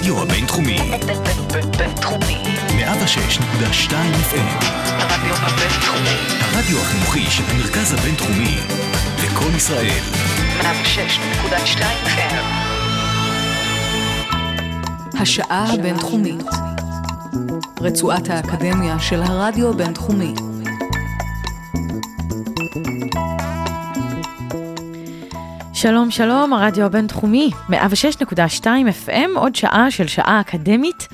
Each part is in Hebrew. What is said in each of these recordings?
הרדיו הבינתחומי. בינתחומי. 106.2 FM. הרדיו הבינתחומי. הרדיו החינוכי של המרכז הבינתחומי. לקום ישראל. 106.2 FM. השעה הבינתחומית. רצועת האקדמיה של הרדיו הבינתחומי. שלום שלום, הרדיו הבינתחומי, 106.2 FM, עוד שעה של שעה אקדמית,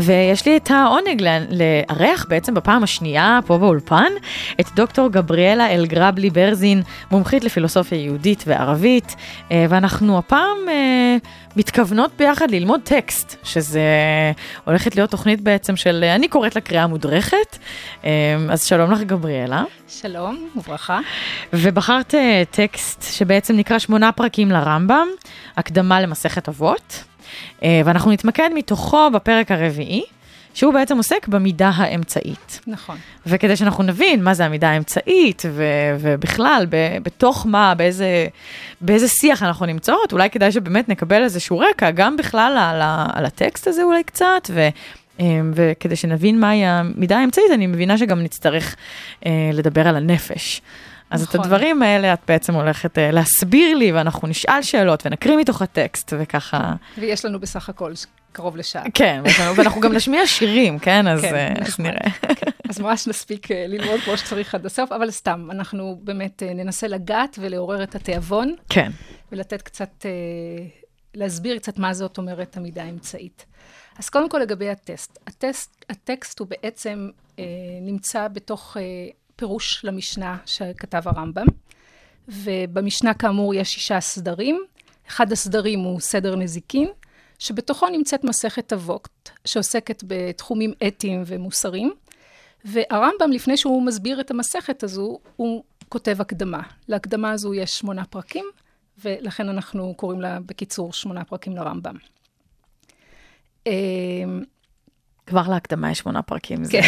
ויש לי את העונג לארח בעצם בפעם השנייה פה באולפן את דוקטור גבריאלה אלגרבלי ברזין, מומחית לפילוסופיה יהודית וערבית, אה, ואנחנו הפעם אה, מתכוונות ביחד ללמוד טקסט, שזה הולכת להיות תוכנית בעצם של, אני קוראת לה קריאה מודרכת, אה, אז שלום לך גבריאלה. שלום וברכה. ובחרת אה, טקסט שבעצם נקרא שמונה פרקים לרמב"ם, הקדמה למסכת אבות, אה, ואנחנו נתמקד מתוכו בפרק הרביעי, שהוא בעצם עוסק במידה האמצעית. נכון. וכדי שאנחנו נבין מה זה המידה האמצעית, ו- ובכלל, ב- בתוך מה, באיזה, באיזה שיח אנחנו נמצאות, אולי כדאי שבאמת נקבל איזשהו רקע, גם בכלל על, ה- על הטקסט הזה אולי קצת, ו... אה, וכדי שנבין מהי המידה האמצעית, אני מבינה שגם נצטרך אה, לדבר על הנפש. אז נכון. את הדברים האלה את בעצם הולכת אה, להסביר לי, ואנחנו נשאל שאלות ונקריא מתוך הטקסט, וככה, ויש לנו בסך הכל קרוב לשעה. כן, ואנחנו- גם נשמיע שירים, כן? אז, כן, אה, אז נחמד. נראה. אז ממש נספיק אה, ללמוד כמו שצריך עד הסוף, אבל סתם, אנחנו באמת ננסה לגעת ולעורר את התיאבון, כן, ולתת קצת, להסביר קצת מה זאת אומרת המידה האמצעית. אז קודם כל לגבי הטסט. הטסט, הטקסט הוא בעצם אה, נמצא בתוך אה, פירוש למשנה שכתב הרמב"ם, ובמשנה כאמור יש שישה סדרים. אחד הסדרים הוא סדר נזיקין, שבתוכו נמצאת מסכת אבות, שעוסקת בתחומים אתיים ומוסריים. והרמב"ם, לפני שהוא מסביר את המסכת הזו, הוא כותב הקדמה. להקדמה הזו יש שמונה פרקים, ולכן אנחנו קוראים לה בקיצור שמונה פרקים לרמב"ם. אמ, כבר להקדמה יש שמונה פרקים. כן,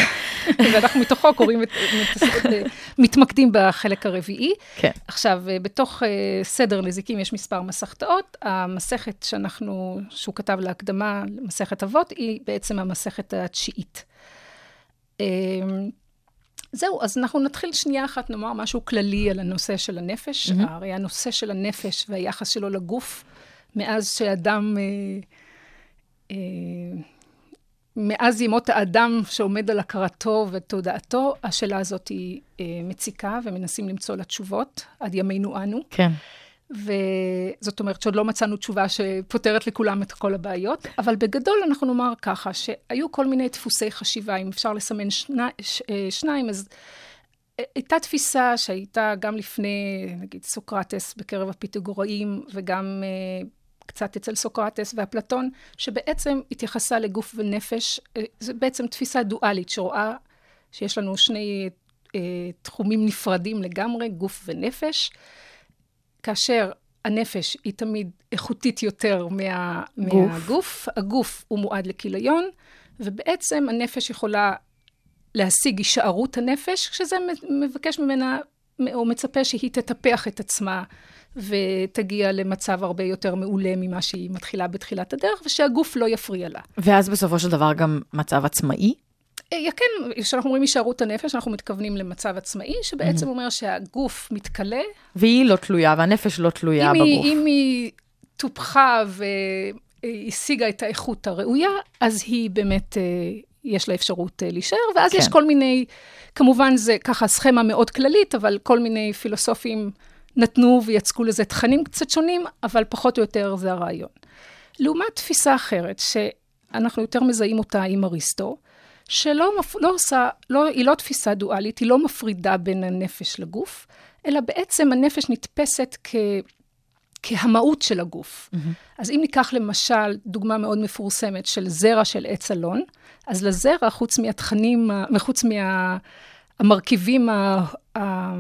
ואנחנו מתוכו קוראים, את, מת- מתמקדים בחלק הרביעי. כן. עכשיו, אה, בתוך אה, סדר נזיקים יש מספר מסכתאות. המסכת שאנחנו, שהוא כתב להקדמה למסכת אבות, היא בעצם המסכת התשיעית. אה, זהו, אז אנחנו נתחיל שנייה אחת, נאמר משהו כללי על הנושא של הנפש. Mm-hmm. הרי הנושא של הנפש והיחס שלו לגוף, מאז שאדם, אה, אה, מאז ימות האדם שעומד על הכרתו ותודעתו, השאלה הזאת היא אה, מציקה, ומנסים למצוא לה תשובות עד ימינו אנו. כן. וזאת אומרת שעוד לא מצאנו תשובה שפותרת לכולם את כל הבעיות, אבל בגדול אנחנו נאמר ככה, שהיו כל מיני דפוסי חשיבה, אם אפשר לסמן שני, ש, אה, שניים, אז אה, הייתה תפיסה שהייתה גם לפני, נגיד, סוקרטס בקרב הפיתגוראים, וגם אה, קצת אצל סוקרטס ואפלטון, שבעצם התייחסה לגוף ונפש, אה, זו בעצם תפיסה דואלית שרואה שיש לנו שני אה, תחומים נפרדים לגמרי, גוף ונפש. כאשר הנפש היא תמיד איכותית יותר מה, גוף. מהגוף, הגוף הוא מועד לכיליון, ובעצם הנפש יכולה להשיג הישארות הנפש, כשזה מבקש ממנה, או מצפה שהיא תטפח את עצמה ותגיע למצב הרבה יותר מעולה ממה שהיא מתחילה בתחילת הדרך, ושהגוף לא יפריע לה. ואז בסופו של דבר גם מצב עצמאי. אה, כן, כשאנחנו אומרים הישארות הנפש, אנחנו מתכוונים למצב עצמאי, שבעצם אומר שהגוף מתכלה, והיא לא תלויה, והנפש לא תלויה אם בגוף. היא, אם היא טופחה והשיגה את האיכות הראויה, אז היא באמת, אה, יש לה אפשרות אה, להישאר, ואז כן. יש כל מיני, כמובן זה ככה סכמה מאוד כללית, אבל כל מיני פילוסופים נתנו ויצקו לזה תכנים קצת שונים, אבל פחות או יותר זה הרעיון. לעומת תפיסה אחרת, שאנחנו יותר מזהים אותה עם אריסטו, שלא מפ... לא עושה, לא, היא לא תפיסה דואלית, היא לא מפרידה בין הנפש לגוף, אלא בעצם הנפש נתפסת כ... כהמהות של הגוף. Mm-hmm. אז אם ניקח למשל דוגמה מאוד מפורסמת של זרע של עץ אלון, אז לזרע, חוץ מהתכנים, וחוץ מהמרכיבים ה... ה...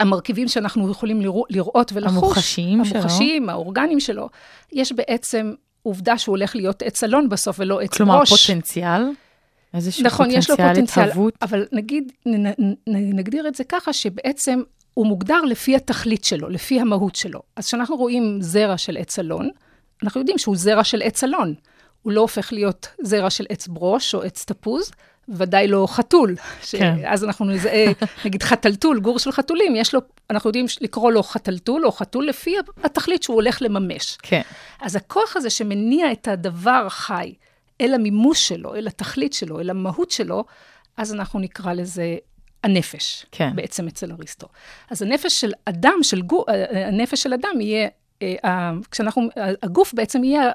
המרכיבים שאנחנו יכולים לראות, לראות ולחוש, המוחשיים שלו. המוחשיים, האורגניים שלו, יש בעצם עובדה שהוא הולך להיות עץ אלון בסוף ולא עץ כלומר, ראש. פוטנציאל, איזשהו נכון, יש לו פוטנציאל פוטנציאל, התהוות. אבל נגיד, נ, נ, נ, נגדיר את זה ככה, שבעצם הוא מוגדר לפי התכלית שלו, לפי המהות שלו. אז כשאנחנו רואים זרע של עץ אלון, אנחנו יודעים שהוא זרע של עץ אלון. הוא לא הופך להיות זרע של עץ ברוש או עץ תפוז, ודאי לא חתול. כן. אז אנחנו נזהה, נגיד חתלתול, גור של חתולים, יש לו, אנחנו יודעים לקרוא לו חתלתול או חתול לפי התכלית שהוא הולך לממש. כן. אז הכוח הזה שמניע את הדבר החי אל המימוש שלו, אל התכלית שלו, אל המהות שלו, אז אנחנו נקרא לזה הנפש, כן. בעצם אצל אריסטו. אז הנפש של אדם, של גו, אה, הנפש של אדם יהיה, אה, כשאנחנו, הגוף בעצם יהיה,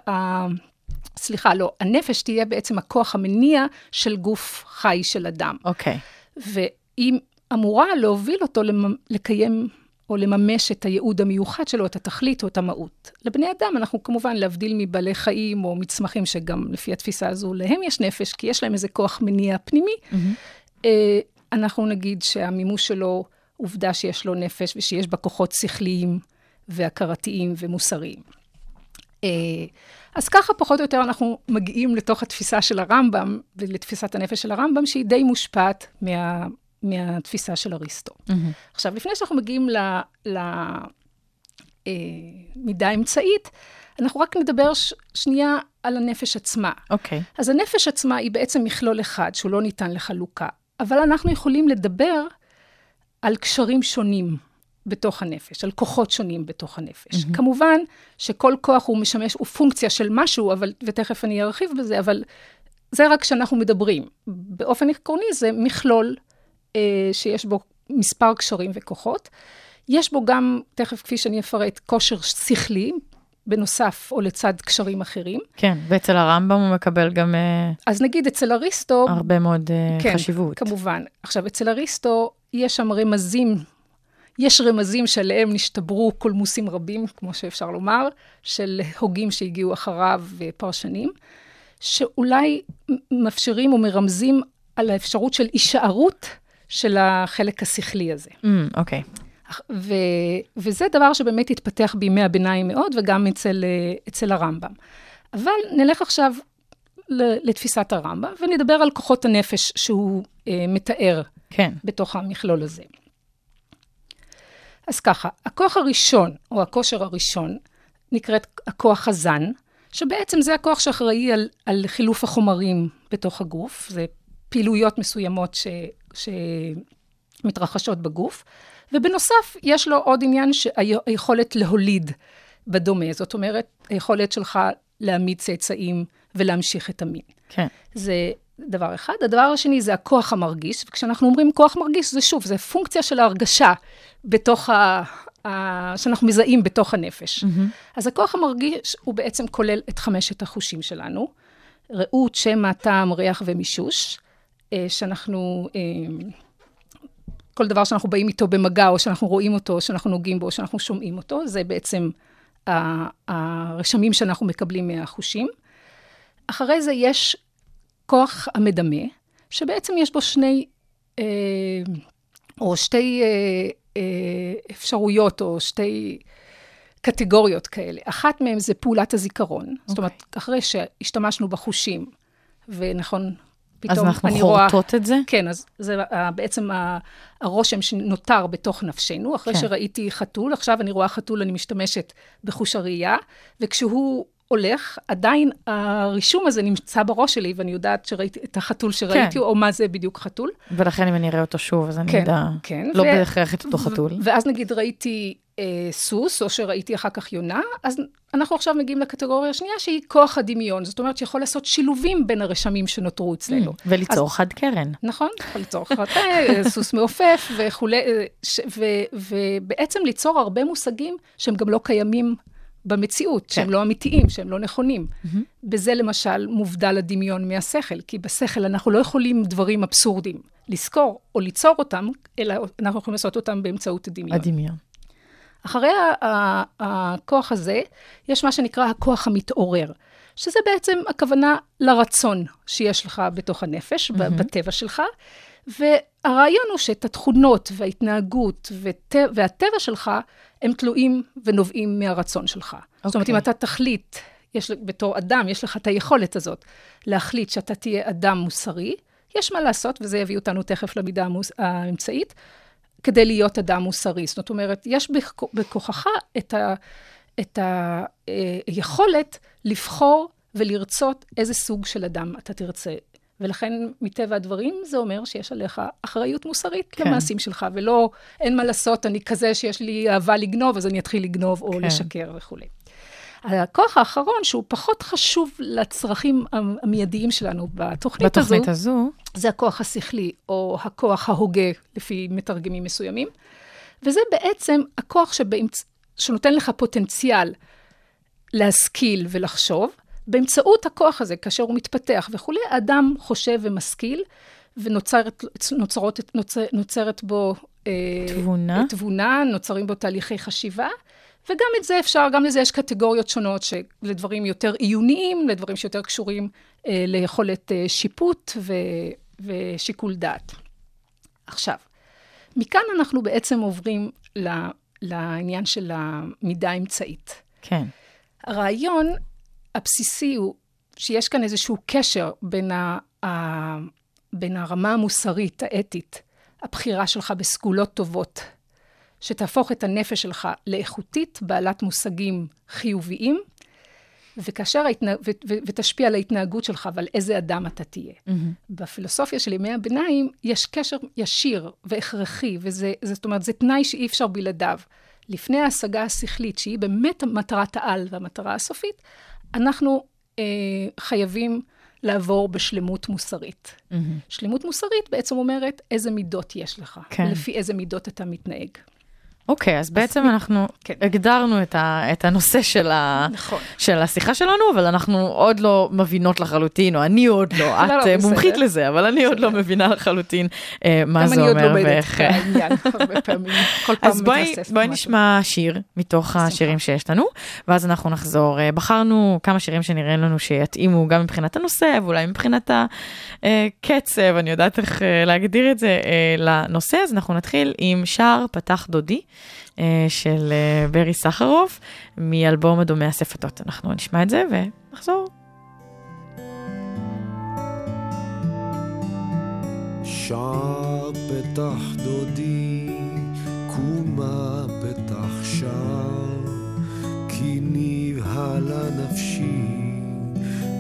סליחה, לא, הנפש תהיה בעצם הכוח המניע של גוף חי של אדם. אוקיי. והיא אמורה להוביל אותו למ- לקיים או לממש את הייעוד המיוחד שלו, את התכלית או את המהות. לבני אדם, אנחנו כמובן, להבדיל מבעלי חיים או מצמחים, שגם לפי התפיסה הזו, להם יש נפש, כי יש להם איזה כוח מניע פנימי. אה, אנחנו נגיד שהמימוש שלו, עובדה שיש לו נפש ושיש בה כוחות שכליים והכרתיים ומוסריים. אה, אז ככה פחות או יותר אנחנו מגיעים לתוך התפיסה של הרמב"ם ולתפיסת הנפש של הרמב"ם, שהיא די מושפעת מה, מהתפיסה של אריסטו. עכשיו, לפני שאנחנו מגיעים למידה האמצעית, אנחנו רק נדבר ש- שנייה על הנפש עצמה. אוקיי. אז הנפש עצמה היא בעצם מכלול אחד שהוא לא ניתן לחלוקה, אבל אנחנו יכולים לדבר על קשרים שונים בתוך הנפש, על כוחות שונים בתוך הנפש. Mm-hmm. כמובן שכל כוח הוא משמש, הוא פונקציה של משהו, אבל, ותכף אני ארחיב בזה, אבל זה רק כשאנחנו מדברים. באופן עקרוני זה מכלול אה, שיש בו מספר קשרים וכוחות. יש בו גם, תכף כפי שאני אפרט, כושר שכלי, בנוסף או לצד קשרים אחרים. כן, ואצל הרמב"ם הוא מקבל גם אה, אז נגיד אצל אריסטו, הרבה מאוד אה, כן, חשיבות. כמובן. עכשיו, אצל אריסטו יש שם רמזים, יש רמזים שעליהם נשתברו קולמוסים רבים, כמו שאפשר לומר, של הוגים שהגיעו אחריו ופרשנים, שאולי מאפשרים או מרמזים על האפשרות של הישארות של החלק השכלי הזה. Mm, אוקיי. ו, וזה דבר שבאמת התפתח בימי הביניים מאוד, וגם אצל, אצל הרמב"ם. אבל נלך עכשיו לתפיסת הרמב"ם, ונדבר על כוחות הנפש שהוא אה, מתאר כן. בתוך המכלול הזה. אז ככה, הכוח הראשון, או הכושר הראשון, נקראת הכוח הזן, שבעצם זה הכוח שאחראי על, על חילוף החומרים בתוך הגוף, זה פעילויות מסוימות ש, שמתרחשות בגוף, ובנוסף, יש לו עוד עניין, היכולת להוליד בדומה, זאת אומרת, היכולת שלך להעמיד צאצאים ולהמשיך את המין. כן. זה דבר אחד. הדבר השני זה הכוח המרגיש, וכשאנחנו אומרים כוח מרגיש, זה שוב, זה פונקציה של ההרגשה בתוך ה... ה... שאנחנו מזהים בתוך הנפש. Mm-hmm. אז הכוח המרגיש הוא בעצם כולל את חמשת החושים שלנו, ראות, שמע, טעם, ריח ומישוש, אה, שאנחנו... אה, כל דבר שאנחנו באים איתו במגע, או שאנחנו רואים אותו, או שאנחנו נוגעים בו, או שאנחנו שומעים אותו, זה בעצם הרשמים שאנחנו מקבלים מהחושים. אחרי זה יש כוח המדמה, שבעצם יש בו שני, אה, או שתי אה, אה, אפשרויות, או שתי קטגוריות כאלה. אחת מהן זה פעולת הזיכרון. Okay. זאת אומרת, אחרי שהשתמשנו בחושים, ונכון, פתאום אז אנחנו אני רואה... חורטות את זה? כן, אז זה בעצם הרושם שנותר בתוך נפשנו. אחרי כן. שראיתי חתול, עכשיו אני רואה חתול, אני משתמשת בחוש הראייה, וכשהוא הולך, עדיין הרישום הזה נמצא בראש שלי, ואני יודעת שראיתי את החתול שראיתי, כן. או מה זה בדיוק חתול. ולכן אם אני אראה אותו שוב, אז אני כן, אדע, כן, לא ו... בהכרח את אותו חתול. ואז נגיד ראיתי אה, סוס, או שראיתי אחר כך יונה, אז אנחנו עכשיו מגיעים לקטגוריה השנייה, שהיא כוח הדמיון. זאת אומרת, שיכול לעשות שילובים בין הרשמים שנותרו אצלנו. וליצור אז, חד קרן. נכון, ליצור חד קרן, סוס מעופף וכולי, ש, ו, ובעצם ליצור הרבה מושגים שהם גם לא קיימים במציאות, כן. שהם לא אמיתיים, שהם לא נכונים. Mm-hmm. בזה למשל מובדל הדמיון מהשכל, כי בשכל אנחנו לא יכולים דברים אבסורדים לזכור או ליצור אותם, אלא אנחנו יכולים לעשות אותם באמצעות הדמיון. הדמיון. אחרי הכוח הזה, יש מה שנקרא הכוח המתעורר, שזה בעצם הכוונה לרצון שיש לך בתוך הנפש, mm-hmm. בטבע שלך, והרעיון הוא שאת התכונות וההתנהגות והטבע שלך, הם תלויים ונובעים מהרצון שלך. Okay. זאת אומרת, אם אתה תחליט, יש, בתור אדם, יש לך את היכולת הזאת להחליט שאתה תהיה אדם מוסרי, יש מה לעשות, וזה יביא אותנו תכף למידה המוס, האמצעית, כדי להיות אדם מוסרי. זאת אומרת, יש בכוחך את, ה, את היכולת לבחור ולרצות איזה סוג של אדם אתה תרצה. ולכן, מטבע הדברים, זה אומר שיש עליך אחריות מוסרית כן. למעשים שלך, ולא, אין מה לעשות, אני כזה שיש לי אהבה לגנוב, אז אני אתחיל לגנוב או. כן. לשקר וכולי. הכוח האחרון, שהוא פחות חשוב לצרכים המיידיים שלנו בתוכנית, בתוכנית הזו, הזו, זה הכוח השכלי, או הכוח ההוגה, לפי מתרגמים מסוימים. וזה בעצם הכוח שבאמצ... שנותן לך פוטנציאל להשכיל ולחשוב. באמצעות הכוח הזה, כאשר הוא מתפתח וכולי, האדם חושב ומשכיל, ונוצרת נוצרות, נוצר, נוצרת בו... אה, תבונה. תבונה, נוצרים בו תהליכי חשיבה. וגם את זה אפשר, גם לזה יש קטגוריות שונות, לדברים יותר עיוניים, לדברים שיותר קשורים אה, ליכולת אה, שיפוט ו, ושיקול דעת. עכשיו, מכאן אנחנו בעצם עוברים ל, לעניין של המידה האמצעית. כן. הרעיון הבסיסי הוא שיש כאן איזשהו קשר בין, ה, ה, בין הרמה המוסרית, האתית, הבחירה שלך בסגולות טובות, שתהפוך את הנפש שלך לאיכותית, בעלת מושגים חיוביים, וכאשר ההתנה... ו... ו... ותשפיע על ההתנהגות שלך ועל איזה אדם אתה תהיה. Mm-hmm. בפילוסופיה של ימי הביניים יש קשר ישיר והכרחי, וזה, זאת אומרת, זה תנאי שאי אפשר בלעדיו. לפני ההשגה השכלית, שהיא באמת מטרת העל והמטרה הסופית, אנחנו אה, חייבים לעבור בשלמות מוסרית. Mm-hmm. שלמות מוסרית בעצם אומרת איזה מידות יש לך, כן. לפי איזה מידות אתה מתנהג. אוקיי, אז בעצם אנחנו כן. הגדרנו את, ה, את הנושא של, ה, נכון. של השיחה שלנו, אבל אנחנו עוד לא מבינות לחלוטין, או אני עוד לא, את לא, אה, בסדר. מומחית לזה, אבל אני עוד לא מבינה לחלוטין אה, מה זה גם אני עוד אומר ואיך... את העניין הרבה פעמים, כל פעם אז בואי, בואי. נשמע שיר מתוך השירים שיש לנו, ואז אנחנו נחזור. אה, בחרנו כמה שירים שנראה לנו שיתאימו גם מבחינת הנושא, ואולי מבחינת הקצב, אני יודעת איך אה, להגדיר את זה, אה, לנושא, אז אנחנו נתחיל עם שער פתח דודי. אה, של אה, ברי סחרוף, מאלבום אדומי השפתות. אנחנו נשמע את זה ונחזור. שער פתח קומה פתח שער, כי נבהלה נפשי,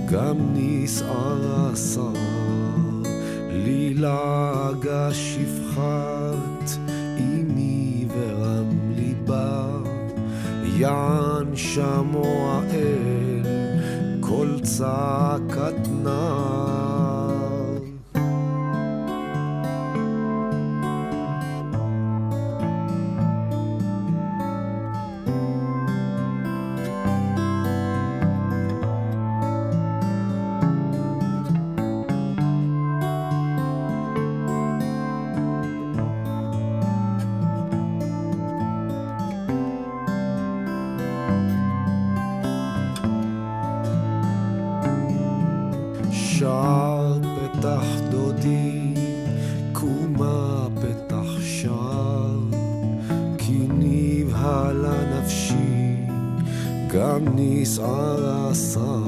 גם נסער השער, לי לעגה שפחת, יען שמוע אל, כל צעקת נער. גם נסער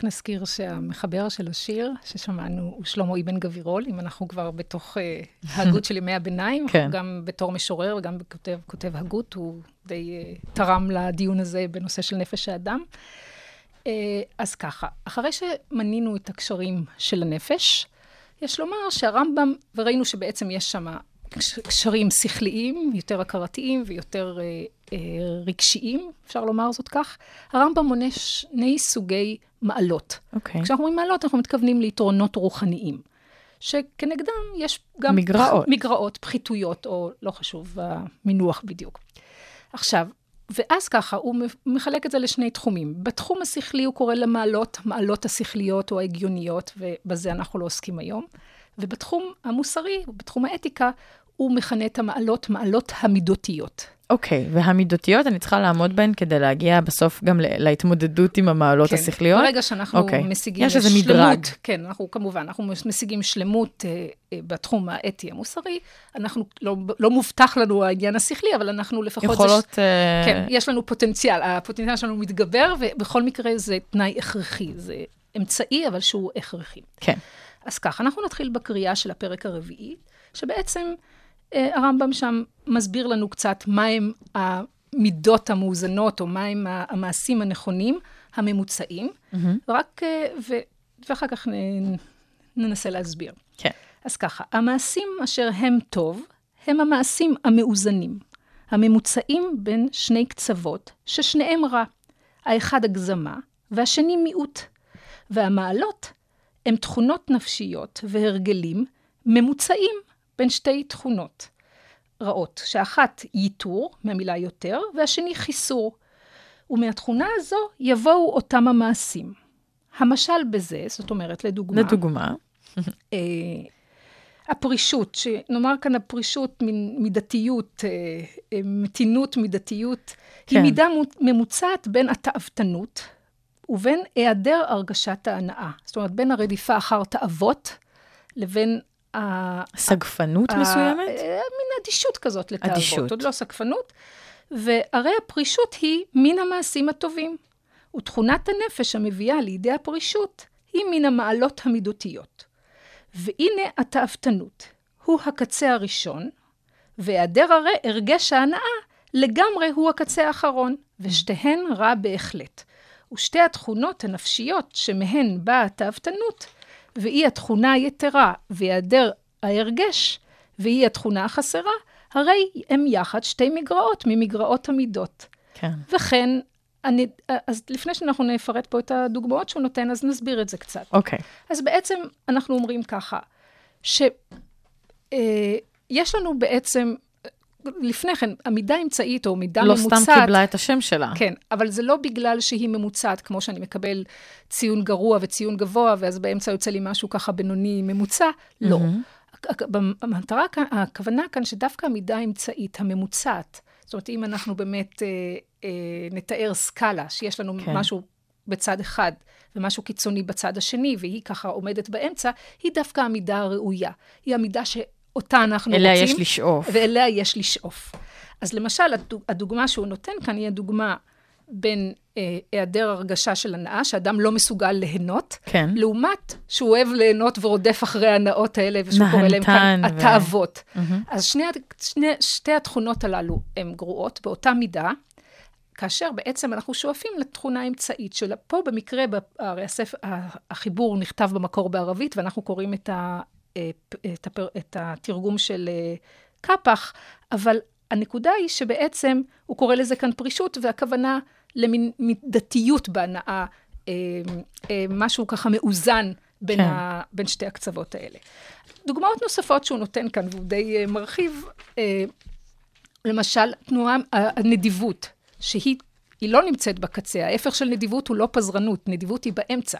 רק נזכיר שהמחבר של השיר ששמענו הוא שלמה אבן גבירול, אם אנחנו כבר בתוך uh, ההגות של ימי הביניים, כן. גם בתור משורר וגם כותב, כותב הגות, הוא די uh, תרם לדיון הזה בנושא של נפש האדם. Uh, אז ככה, אחרי שמנינו את הקשרים של הנפש, יש לומר שהרמב"ם, וראינו שבעצם יש שם קש- קשרים שכליים, יותר הכרתיים ויותר אה, אה, רגשיים, אפשר לומר זאת כך. הרמב"ם מונה שני סוגי מעלות. אוקיי. כשאנחנו אומרים מעלות, אנחנו מתכוונים ליתרונות רוחניים, שכנגדם יש גם... מגרעות. מגרעות, פחיתויות, או לא חשוב המינוח בדיוק. עכשיו, ואז ככה, הוא מחלק את זה לשני תחומים. בתחום השכלי הוא קורא למעלות, מעלות השכליות או ההגיוניות, ובזה אנחנו לא עוסקים היום. ובתחום המוסרי, בתחום האתיקה, הוא מכנה את המעלות, מעלות המידותיות. אוקיי, והמידותיות, אני צריכה לעמוד בהן כדי להגיע בסוף גם להתמודדות עם המעלות כן, השכליות? ברגע שאנחנו אוקיי. משיגים יש שלמות, מדרג. כן, אנחנו כמובן, אנחנו משיגים שלמות אה, אה, בתחום האתי המוסרי, אנחנו, לא, לא מובטח לנו העניין השכלי, אבל אנחנו לפחות... יכולות... זה, אה, כן, יש לנו פוטנציאל, הפוטנציאל שלנו מתגבר, ובכל מקרה זה תנאי הכרחי, זה אמצעי, אבל שהוא הכרחי. כן. אז ככה, אנחנו נתחיל בקריאה של הפרק הרביעי, שבעצם הרמב"ם שם מסביר לנו קצת מהם המידות המאוזנות, או מהם המעשים הנכונים, הממוצעים, רק, אה, ו, ואחר כך נ, ננסה להסביר. כן. אז ככה, המעשים אשר הם טוב, הם המעשים המאוזנים, הממוצעים בין שני קצוות, ששניהם רע. האחד הגזמה, והשני מיעוט. והמעלות הם תכונות נפשיות והרגלים ממוצעים בין שתי תכונות רעות, שאחת ייתור, מהמילה יותר, והשני חיסור. ומהתכונה הזו יבואו אותם המעשים. המשל בזה, זאת אומרת, לדוגמה, לדוגמה. אה, הפרישות, שנאמר כאן הפרישות, מידתיות, אה, אה, מתינות מידתיות, כן. היא מידה מו- ממוצעת בין התאוותנות ובין היעדר הרגשת ההנאה. זאת אומרת, בין הרדיפה אחר תאוות לבין. סגפנות מסוימת? אה, מין אדישות כזאת לתאוות. אדישות. עוד לא סגפנות. והרי הפרישות היא מן המעשים הטובים. ותכונת הנפש המביאה לידי הפרישות היא מן המעלות המידותיות. והנה התאוותנות, הוא הקצה הראשון, והיעדר הרי הרגש ההנאה לגמרי הוא הקצה האחרון, ושתיהן רע בהחלט. ושתי התכונות הנפשיות שמהן באה התאוותנות, והיא התכונה היתרה והיעדר ההרגש, והיא התכונה החסרה, הרי הם יחד שתי מגרעות ממגרעות המידות. כן. וכן, אני, אז לפני שאנחנו נפרט פה את הדוגמאות שהוא נותן, אז נסביר את זה קצת. אוקיי. אז בעצם אנחנו אומרים ככה, שיש לנו בעצם, לפני כן, המידה אמצעית או מידה לא ממוצעת, סתם קיבלה את השם שלה. כן, אבל זה לא בגלל שהיא ממוצעת, כמו שאני מקבל ציון גרוע וציון גבוה, ואז באמצע יוצא לי משהו ככה בינוני ממוצע, לא. הכ- המטרה כאן, הכוונה כאן שדווקא המידה האמצעית, הממוצעת, זאת אומרת, אם אנחנו באמת אה, אה, נתאר סקאלה, שיש לנו כן. משהו בצד אחד ומשהו קיצוני בצד השני, והיא ככה עומדת באמצע, היא דווקא המידה הראויה. היא המידה שאותה אנחנו אליה רוצים. יש לשאוף. ואליה יש לשאוף. אז למשל, הדוג- הדוגמה שהוא נותן כאן היא הדוגמה בין אה, היעדר הרגשה של הנאה, שאדם לא מסוגל ליהנות, כן. לעומת שהוא אוהב ליהנות ורודף אחרי ההנאות האלה, ושהוא קורא להם כאן ו- התאוות. אז שני, שני, שתי התכונות הללו הן גרועות באותה מידה, כאשר בעצם אנחנו שואפים לתכונה האמצעית שלה. פה במקרה, הרי הספר, החיבור נכתב במקור בערבית, ואנחנו קוראים את, ה, את, הפר, את התרגום של אה, קפח, אבל הנקודה היא שבעצם הוא קורא לזה כאן פרישות, והכוונה למין מידתיות בהנאה, אה, אה, משהו ככה מאוזן בין, כן. ה, בין שתי הקצוות האלה. דוגמאות נוספות שהוא נותן כאן, והוא די אה, מרחיב, אה, למשל, תנועה, הנדיבות, שהיא היא לא נמצאת בקצה, ההפך של נדיבות הוא לא פזרנות, נדיבות היא באמצע.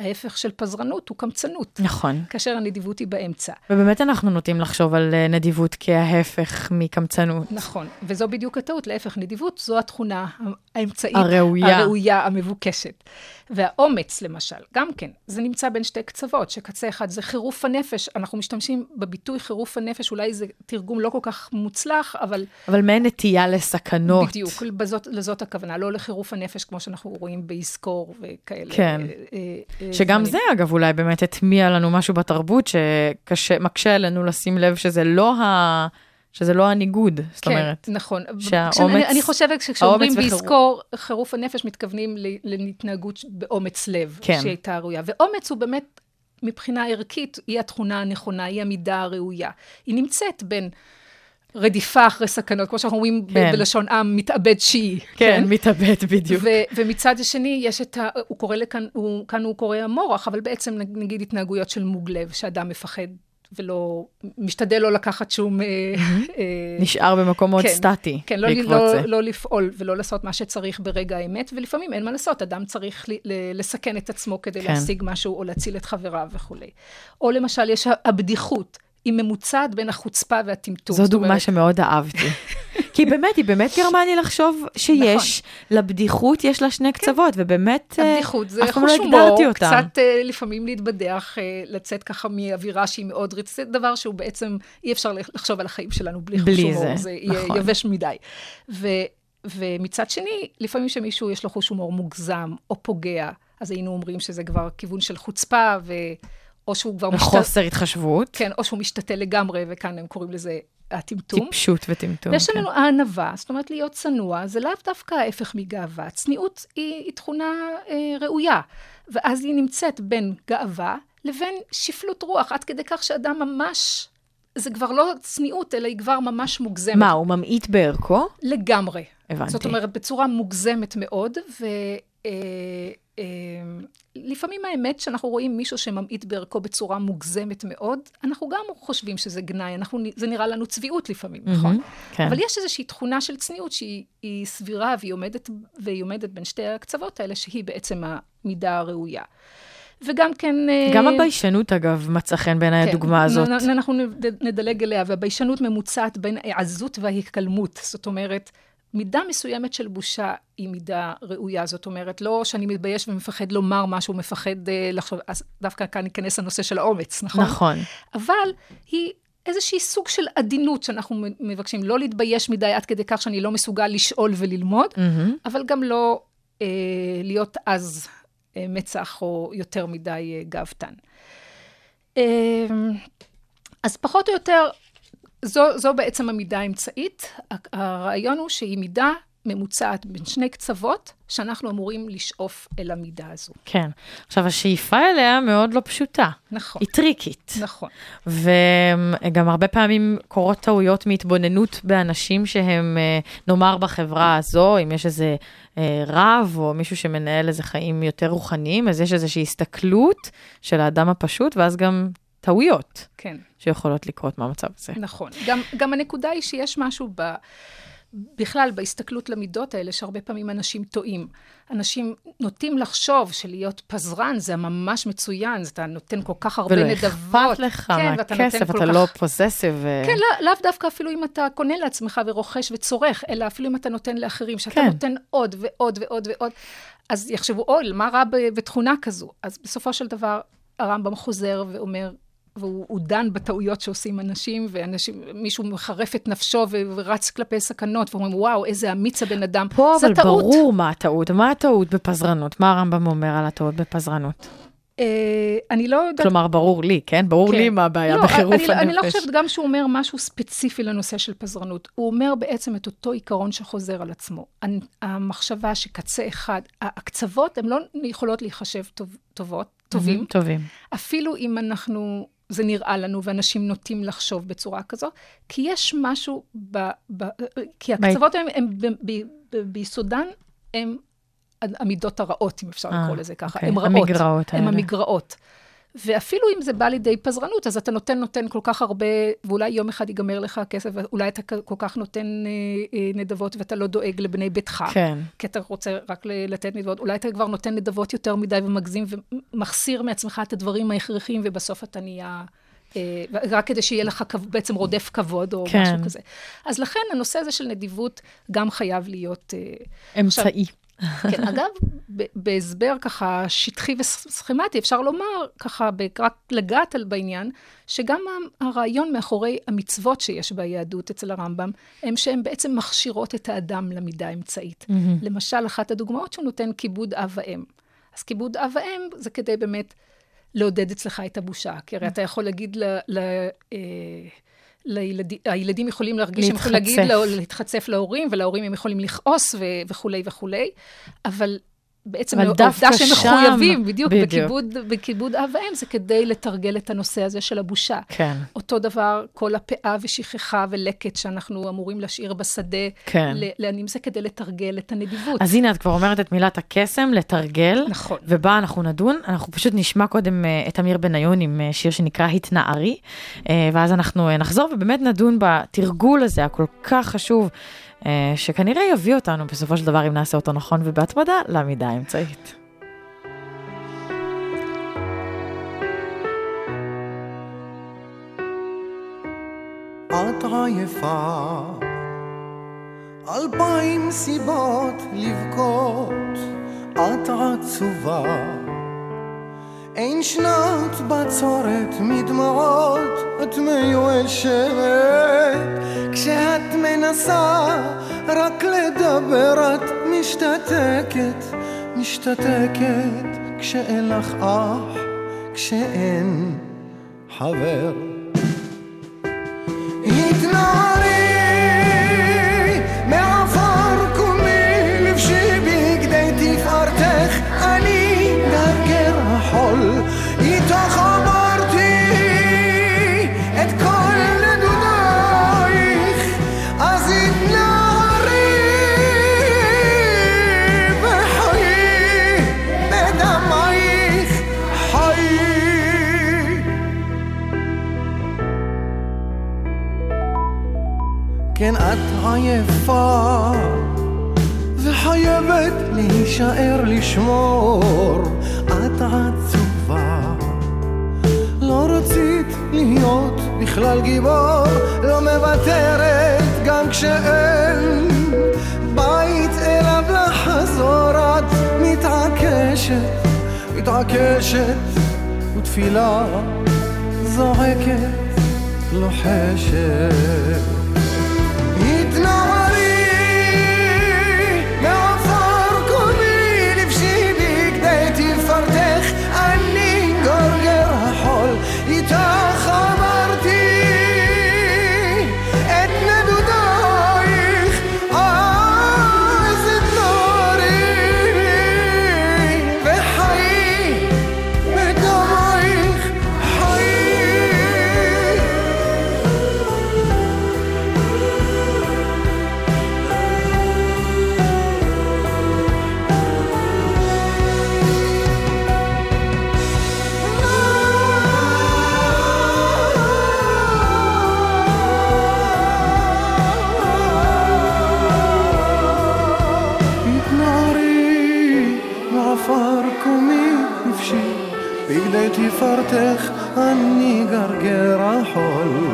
ההפך של פזרנות הוא קמצנות, נכון. כאשר הנדיבות היא באמצע. ובאמת אנחנו נוטים לחשוב על אה, נדיבות כההפך מקמצנות. נכון, וזו בדיוק הטעות, להפך, נדיבות זו התכונה האמצעית. הראויה. הראויה, המבוקשת. והאומץ, למשל, גם כן, זה נמצא בין שתי קצוות, שקצה אחד זה חירוף הנפש, אנחנו משתמשים בביטוי חירוף הנפש, אולי זה תרגום לא כל כך מוצלח, אבל אבל מעין נטייה לסכנות. בדיוק, בזאת, לזאת הכוונה, לא לחירוף הנפש, כמו שאנחנו רואים באזכור וכאלה. כן. שגם. זה, אגב, אולי באמת הטמיע לנו משהו בתרבות שמקשה עלינו לשים לב שזה לא, ה... שזה לא הניגוד, זאת אומרת. כן, נכון. שהאומץ- כשאני- אני חושבת שכשאומרים האומץ וחירוף- חירוף הנפש, מתכוונים להתנהגות באומץ לב, כן. שהיא הייתה ראויה. ואומץ הוא באמת, מבחינה ערכית, היא התכונה הנכונה, היא המידה הראויה. היא נמצאת בין רדיפה אחרי סכנות, כמו שאנחנו אומרים כן. בלשון עם, מתאבד שיעי. כן, מתאבד בדיוק. ומצד השני, יש את ה... הוא קורא לכאן, הוא, כאן הוא קורא המורח, אבל בעצם נגיד התנהגויות של מוג לב, שאדם מפחד ולא, משתדל לא לקחת שום... אה, אה, נשאר במקום מאוד כן, סטטי כן, לא, בעקבות לא, זה. לא לפעול ולא לעשות מה שצריך ברגע האמת, ולפעמים אין מה לעשות, אדם צריך ל, ל, לסכן את עצמו כדי כן. כן. להשיג משהו או להציל את חבריו וכולי. או למשל, יש הבדיחות, היא ממוצעת בין החוצפה והטמטום. זו דוגמה אומרת, שמאוד אהבתי. כי באמת, היא באמת גרמה לי לחשוב שיש, לבדיחות יש לה שני קצוות, ובאמת, אה, הבדיחות זה אף פעם לא חוש הומור, אותם. קצת אה, לפעמים להתבדח, אה, לצאת ככה מאווירה שהיא מאוד רצית, זה דבר שהוא בעצם, אי אפשר לחשוב על החיים שלנו בלי, בלי חוש הומור, זה, זה יהיה נכון. יבש מדי. ו, ומצד שני, לפעמים שמישהו יש לו חוש הומור מוגזם או פוגע, אז היינו אומרים שזה כבר כיוון של חוצפה, ו... או שהוא כבר וחוסר התחשבות, כן, או שהוא משתתה לגמרי, וכאן הם קוראים לזה הטמטום. טיפשות וטמטום. ויש כן. לנו הענווה, זאת אומרת להיות צנוע, זה לאו דווקא ההפך מגאווה. צניעות היא, היא תכונה אה, ראויה, ואז היא נמצאת בין גאווה לבין שפלות רוח, עד כדי כך שאדם ממש, זה כבר לא צניעות, אלא היא כבר ממש מוגזמת. מה, הוא ממעיט בערכו? לגמרי. הבנתי. זאת אומרת, בצורה מוגזמת מאוד, ו... אה, לפעמים האמת שאנחנו רואים מישהו שממעיט בערכו בצורה מוגזמת מאוד, אנחנו גם חושבים שזה גנאי, אנחנו, זה נראה לנו צביעות לפעמים, נכון? כן. אבל יש איזושהי תכונה של צניעות שהיא היא סבירה והיא עומדת, והיא עומדת בין שתי הקצוות האלה, שהיא בעצם המידה הראויה. וגם כן... אה, גם הביישנות, אגב, מצא חן בעיניי כן, הדוגמה הזאת. אנחנו נד- נדלג אליה, והביישנות ממוצעת בין העזות וההתקלמות. זאת אומרת, מידה מסוימת של בושה היא מידה ראויה. זאת אומרת, לא שאני מתבייש ומפחד לומר משהו, מפחד אה, לחשוב, אז דווקא כאן ייכנס הנושא של האומץ, נכון? נכון. אבל היא איזושהי סוג של עדינות שאנחנו מבקשים, לא להתבייש מדי עד כדי כך שאני לא מסוגל לשאול וללמוד, מהמם. אבל גם לא אה, להיות עז אה, מצח או יותר מדי אה, גאוותן. אה, אז פחות או יותר, זו, זו בעצם המידה האמצעית. הרעיון הוא שהיא מידה ממוצעת בין שני קצוות, שאנחנו אמורים לשאוף אל המידה הזו. כן. עכשיו, השאיפה אליה מאוד לא פשוטה. נכון, היא טריקית. נכון. וגם הרבה פעמים קורות טעויות מהתבוננות באנשים שהם, אה, נאמר בחברה הזו, אם יש איזה אה, רב או מישהו שמנהל איזה חיים יותר רוחניים, אז יש איזושהי הסתכלות של האדם הפשוט, ואז גם טעויות כן. שיכולות לקרות מהמצב הזה. נכון. גם, גם הנקודה היא שיש משהו ב... בכלל, בהסתכלות למידות האלה, שהרבה פעמים אנשים טועים. אנשים נוטים לחשוב שלהיות פזרן זה ממש מצוין, אתה נותן כל כך הרבה ולא נדבות. אכפת לך כן, מהכסף, אתה כך... לא פוזסיב. כן, לא, לאו דווקא אפילו אם אתה קונה לעצמך ורוכש וצורך, אלא אפילו אם אתה נותן לאחרים, שאתה כן. נותן עוד ועוד ועוד ועוד, אז יחשבו, אוי, מה רע בתכונה כזו? אז בסופו של דבר, הרמב"ם חוזר ואומר, והוא הוא דן בטעויות שעושים אנשים, ואנשים, מישהו מחרף את נפשו ורץ כלפי סכנות, ואומרים, וואו, איזה אמיץ הבן אדם. פה אבל טעות. ברור מה הטעות, מה הטעות בפזרנות? מה הרמב"ם אומר על הטעות בפזרנות? אה, אני לא יודעת... כלומר, ברור לי, כן? ברור כן. לי מה הבעיה לא, בחירוף אני, הנפש. אני לא חושבת גם שהוא אומר משהו ספציפי לנושא של פזרנות. הוא אומר בעצם את אותו עיקרון שחוזר על עצמו. המחשבה שקצה אחד, הקצוות הן לא יכולות להיחשב טוב, טובות, טובים, טובים. אפילו אם אנחנו, זה נראה לנו ואנשים נוטים לחשוב בצורה כזו, כי יש משהו ב... ב כי הקצוות הן, הן ב, ב, ב, ביסודן, הן המידות הרעות, אם אפשר אה, לקרוא לזה ככה. אוקיי, הן רעות. המגרעות הן האלה. המגרעות. ואפילו אם זה בא לידי פזרנות, אז אתה נותן, נותן כל כך הרבה, ואולי יום אחד ייגמר לך הכסף, ואולי אתה כל כך נותן אה, אה, נדבות ואתה לא דואג לבני ביתך. כן. כי אתה רוצה רק לתת נדבות. אולי אתה כבר נותן נדבות יותר מדי ומגזים ומחסיר מעצמך את הדברים ההכרחיים, ובסוף אתה נהיה... אה, רק כדי שיהיה לך כב- בעצם רודף כבוד או כן. משהו כזה. אז לכן הנושא הזה של נדיבות גם חייב להיות... אה, אמצעי. כן, אגב, בהסבר ככה שטחי וסכמטי, אפשר לומר, ככה, רק לגעת על בעניין, שגם הרעיון מאחורי המצוות שיש ביהדות אצל הרמב"ם, הם שהן בעצם מכשירות את האדם למידה האמצעית. למשל, אחת הדוגמאות שהוא נותן, כיבוד אב ואם. אז כיבוד אב ואם זה כדי באמת לעודד אצלך את הבושה. כי הרי אתה יכול להגיד ל... ל אה, לילדים, הילדים יכולים להרגיש, הם יכולים להגיד, להתחצף. לה- להתחצף להורים, ולהורים הם יכולים לכעוס ו- וכולי וכולי, אבל בעצם העובדה שהם שם, מחויבים, בדיוק, בדיוק. בכיבוד, בכיבוד אב ואם, זה כדי לתרגל את הנושא הזה של הבושה. כן. אותו דבר, כל הפאה ושכחה ולקט שאנחנו אמורים להשאיר בשדה, כן. לעניים זה כדי לתרגל את הנדיבות. אז הנה, את כבר אומרת את מילת הקסם, לתרגל. נכון. ובה אנחנו נדון. אנחנו פשוט נשמע קודם אה, את אמיר בניון עם אה, שיר שנקרא התנערי, אה, ואז אנחנו נחזור ובאמת נדון בתרגול הזה, הכל כך חשוב, שכנראה יביא אותנו בסופו של דבר, אם נעשה אותו נכון ובהתמדה, למידה האמצעית. את עייפה, אלפיים סיבות לבכות, את עצובה. אין שנת בצורת מדמעות, את מיואשת, כשאת מנסה רק לדבר את משתתקת, משתתקת, כשאין לך אח, כשאין חבר. התנערי כן את עייפה וחייבת להישאר לשמור. את עצובה לא רצית להיות בכלל גיבור לא מוותרת גם כשאין בית אליו לחזור. את מתעקשת מתעקשת ותפילה זועקת לוחשת תפארתך אני גרגר החול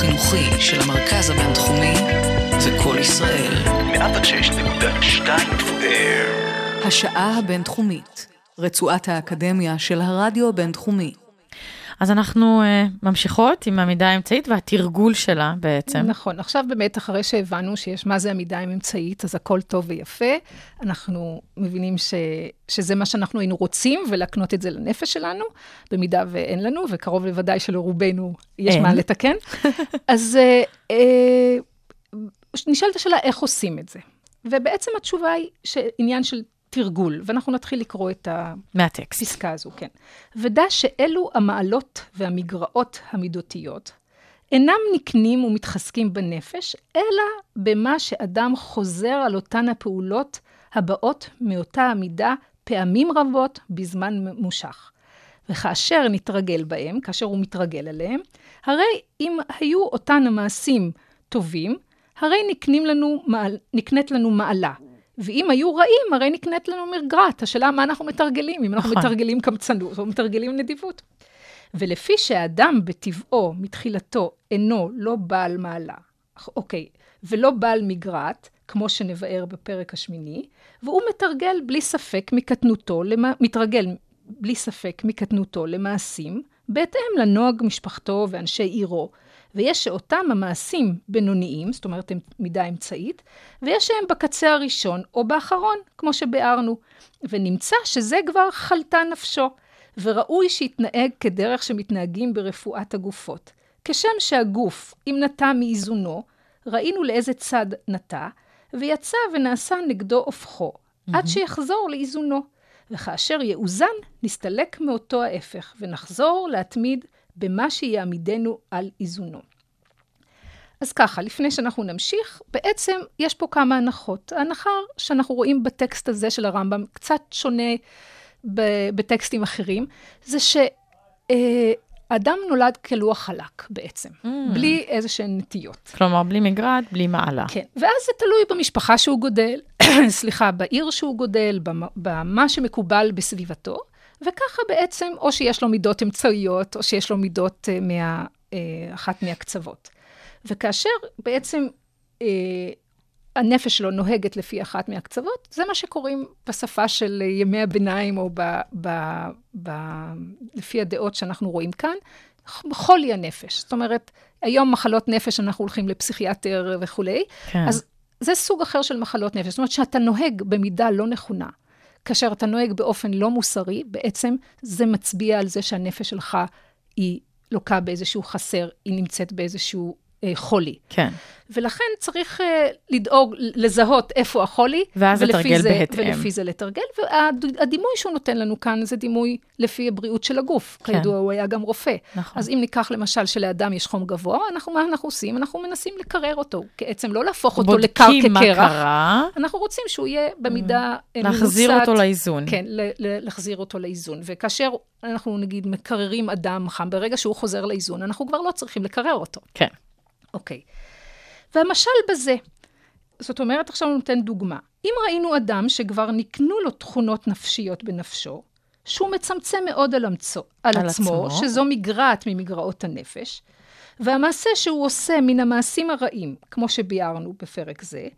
החינוכי של המרכז הבינתחומי זה קול ישראל. 106.2 FM. השעה הבינתחומית, רצועת האקדמיה של הרדיו הבינתחומי. אז אנחנו uh, ממשיכות עם המידה האמצעית והתרגול שלה בעצם. נכון, עכשיו באמת, אחרי שהבנו שיש מה זה המידה האמצעית, אז הכל טוב ויפה. אנחנו מבינים ש, שזה מה שאנחנו היינו רוצים, ולהקנות את זה לנפש שלנו, במידה ואין לנו, וקרוב לוודאי שלרובנו יש אין. מה לתקן. אז uh, uh, נשאלת השאלה איך עושים את זה. ובעצם התשובה היא שעניין של תרגול, ואנחנו נתחיל לקרוא את. הפסקה הזו, כן. ודע שאלו המעלות והמגרעות המידותיות אינם נקנים ומתחזקים בנפש, אלא במה שאדם חוזר על אותן הפעולות הבאות מאותה המידה פעמים רבות בזמן ממושך. וכאשר נתרגל בהם, כאשר הוא מתרגל עליהם, הרי אם היו אותן המעשים טובים, הרי נקנים לנו, נקנית לנו מעלה. ואם היו רעים, הרי נקנית לנו מגרת. השאלה מה אנחנו מתרגלים, אם אנחנו נכון. מתרגלים קמצנות או מתרגלים נדיבות. ולפי שהאדם בטבעו, מתחילתו, אינו לא בעל מעלה, אוקיי, ולא בעל מגרת, כמו שנבאר בפרק השמיני, והוא מתרגל בלי ספק מקטנותו, למע... מתרגל בלי ספק מקטנותו למעשים, בהתאם לנוהג משפחתו ואנשי עירו, ויש שאותם המעשים בינוניים, זאת אומרת הם מידה אמצעית, ויש שהם בקצה הראשון או באחרון, כמו שביארנו, ונמצא שזה כבר חלתה נפשו, וראוי שיתנהג כדרך שמתנהגים ברפואת הגופות. כשם שהגוף, אם נטע מאיזונו, ראינו לאיזה צד נטע, ויצא ונעשה נגדו הופכו, עד שיחזור לאיזונו. וכאשר יאוזן, נסתלק מאותו ההפך, ונחזור להתמיד במה שיעמידנו על איזונו. אז ככה, לפני שאנחנו נמשיך, בעצם יש פה כמה הנחות. ההנחה שאנחנו רואים בטקסט הזה של הרמב"ם, קצת שונה בטקסטים אחרים, זה שאדם נולד כלוח חלק בעצם, Mm. בלי איזה שהן נטיות. כלומר, בלי מגרד, בלי מעלה. כן, ואז זה תלוי במשפחה שהוא גודל, סליחה, בעיר שהוא גודל, במ- במה שמקובל בסביבתו, וככה בעצם, או שיש לו מידות אמצעיות, או שיש לו מידות אה, מה, אה, אחת מהקצוות. וכאשר בעצם אה, הנפש שלו נוהגת לפי אחת מהקצוות, זה מה שקוראים בשפה של ימי הביניים, או ב, ב, ב, לפי הדעות שאנחנו רואים כאן, חולי הנפש. זאת אומרת, היום מחלות נפש, אנחנו הולכים לפסיכיאטר וכולי, כן. אז זה סוג אחר של מחלות נפש. זאת אומרת, שאתה נוהג במידה לא נכונה, כאשר אתה נוהג באופן לא מוסרי, בעצם זה מצביע על זה שהנפש שלך היא לוקה באיזשהו חסר, היא נמצאת באיזשהו חולי. כן. ולכן צריך אה, לדאוג, לזהות איפה החולי. ואז לתרגל זה, בהתאם. ולפי זה לתרגל. והדימוי שהוא נותן לנו כאן זה דימוי לפי הבריאות של הגוף. כן. כידוע, הוא היה גם רופא. נכון. אז אם ניקח למשל שלאדם יש חום גבוה, אנחנו, מה אנחנו עושים? אנחנו מנסים לקרר אותו. בעצם לא להפוך אותו לקר בודקים מה כקרח. קרה, אנחנו רוצים שהוא יהיה במידה אה, להחזיר. אותו לאיזון. כן, להחזיר אותו לאיזון. וכאשר אנחנו נגיד מקררים אדם חם, ברגע שהוא חוזר לאיזון, אנחנו כבר לא צריכים לקרר אותו. כן. אוקיי. והמשל בזה, זאת אומרת, עכשיו אני נותן דוגמה. אם ראינו אדם שכבר נקנו לו תכונות נפשיות בנפשו, שהוא מצמצם מאוד על, אמצו, על, על עצמו, עצמו. שזו מגרעת ממגרעות הנפש, והמעשה שהוא עושה מן המעשים הרעים, כמו שביארנו בפרק זה,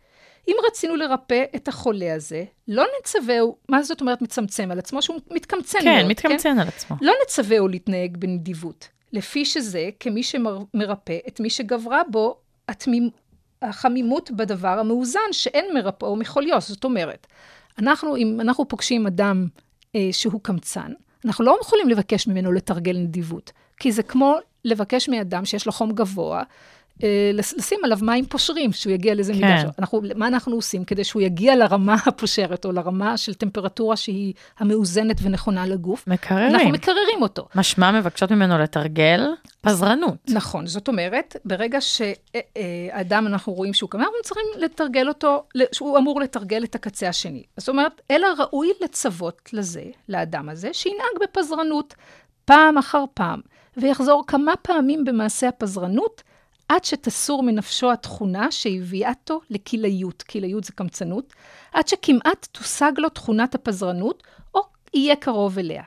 אם רצינו לרפא את החולה הזה, לא נצווהו, מה זאת אומרת מצמצם על עצמו? שהוא מתקמצן כן, מאוד, מתקמצן על עצמו. לא נצווהו להתנהג בנדיבות, לפי שזה כמי שמרפא את מי שגברה בו התמימ... החמימות בדבר המאוזן, שאין מרפאו מחוליו. זאת אומרת, אנחנו, אם אנחנו פוגשים אדם אה, שהוא קמצן, אנחנו לא יכולים לבקש ממנו לתרגל נדיבות, כי זה כמו לבקש מאדם שיש לו חום גבוה, לשים עליו מים פושרים, שהוא יגיע לאיזה כן. מידה. אנחנו, מה אנחנו עושים כדי שהוא יגיע לרמה הפושרת, או לרמה של טמפרטורה שהיא המאוזנת ונכונה לגוף? מקררים. אנחנו מקררים אותו. משמע מבקשות ממנו לתרגל פזרנות. נכון, זאת אומרת, ברגע שאדם, אנחנו רואים שהוא קמה, אנחנו צריכים לתרגל אותו, שהוא אמור לתרגל את הקצה השני. זאת אומרת, אלא ראוי לצוות לזה, לאדם הזה, שינהג בפזרנות פעם אחר פעם, ויחזור כמה פעמים במעשה הפזרנות, עד שתסור מנפשו התכונה שהביאתו לכלאיות, כלאיות זה קמצנות, עד שכמעט תושג לו תכונת הפזרנות, או יהיה קרוב אליה.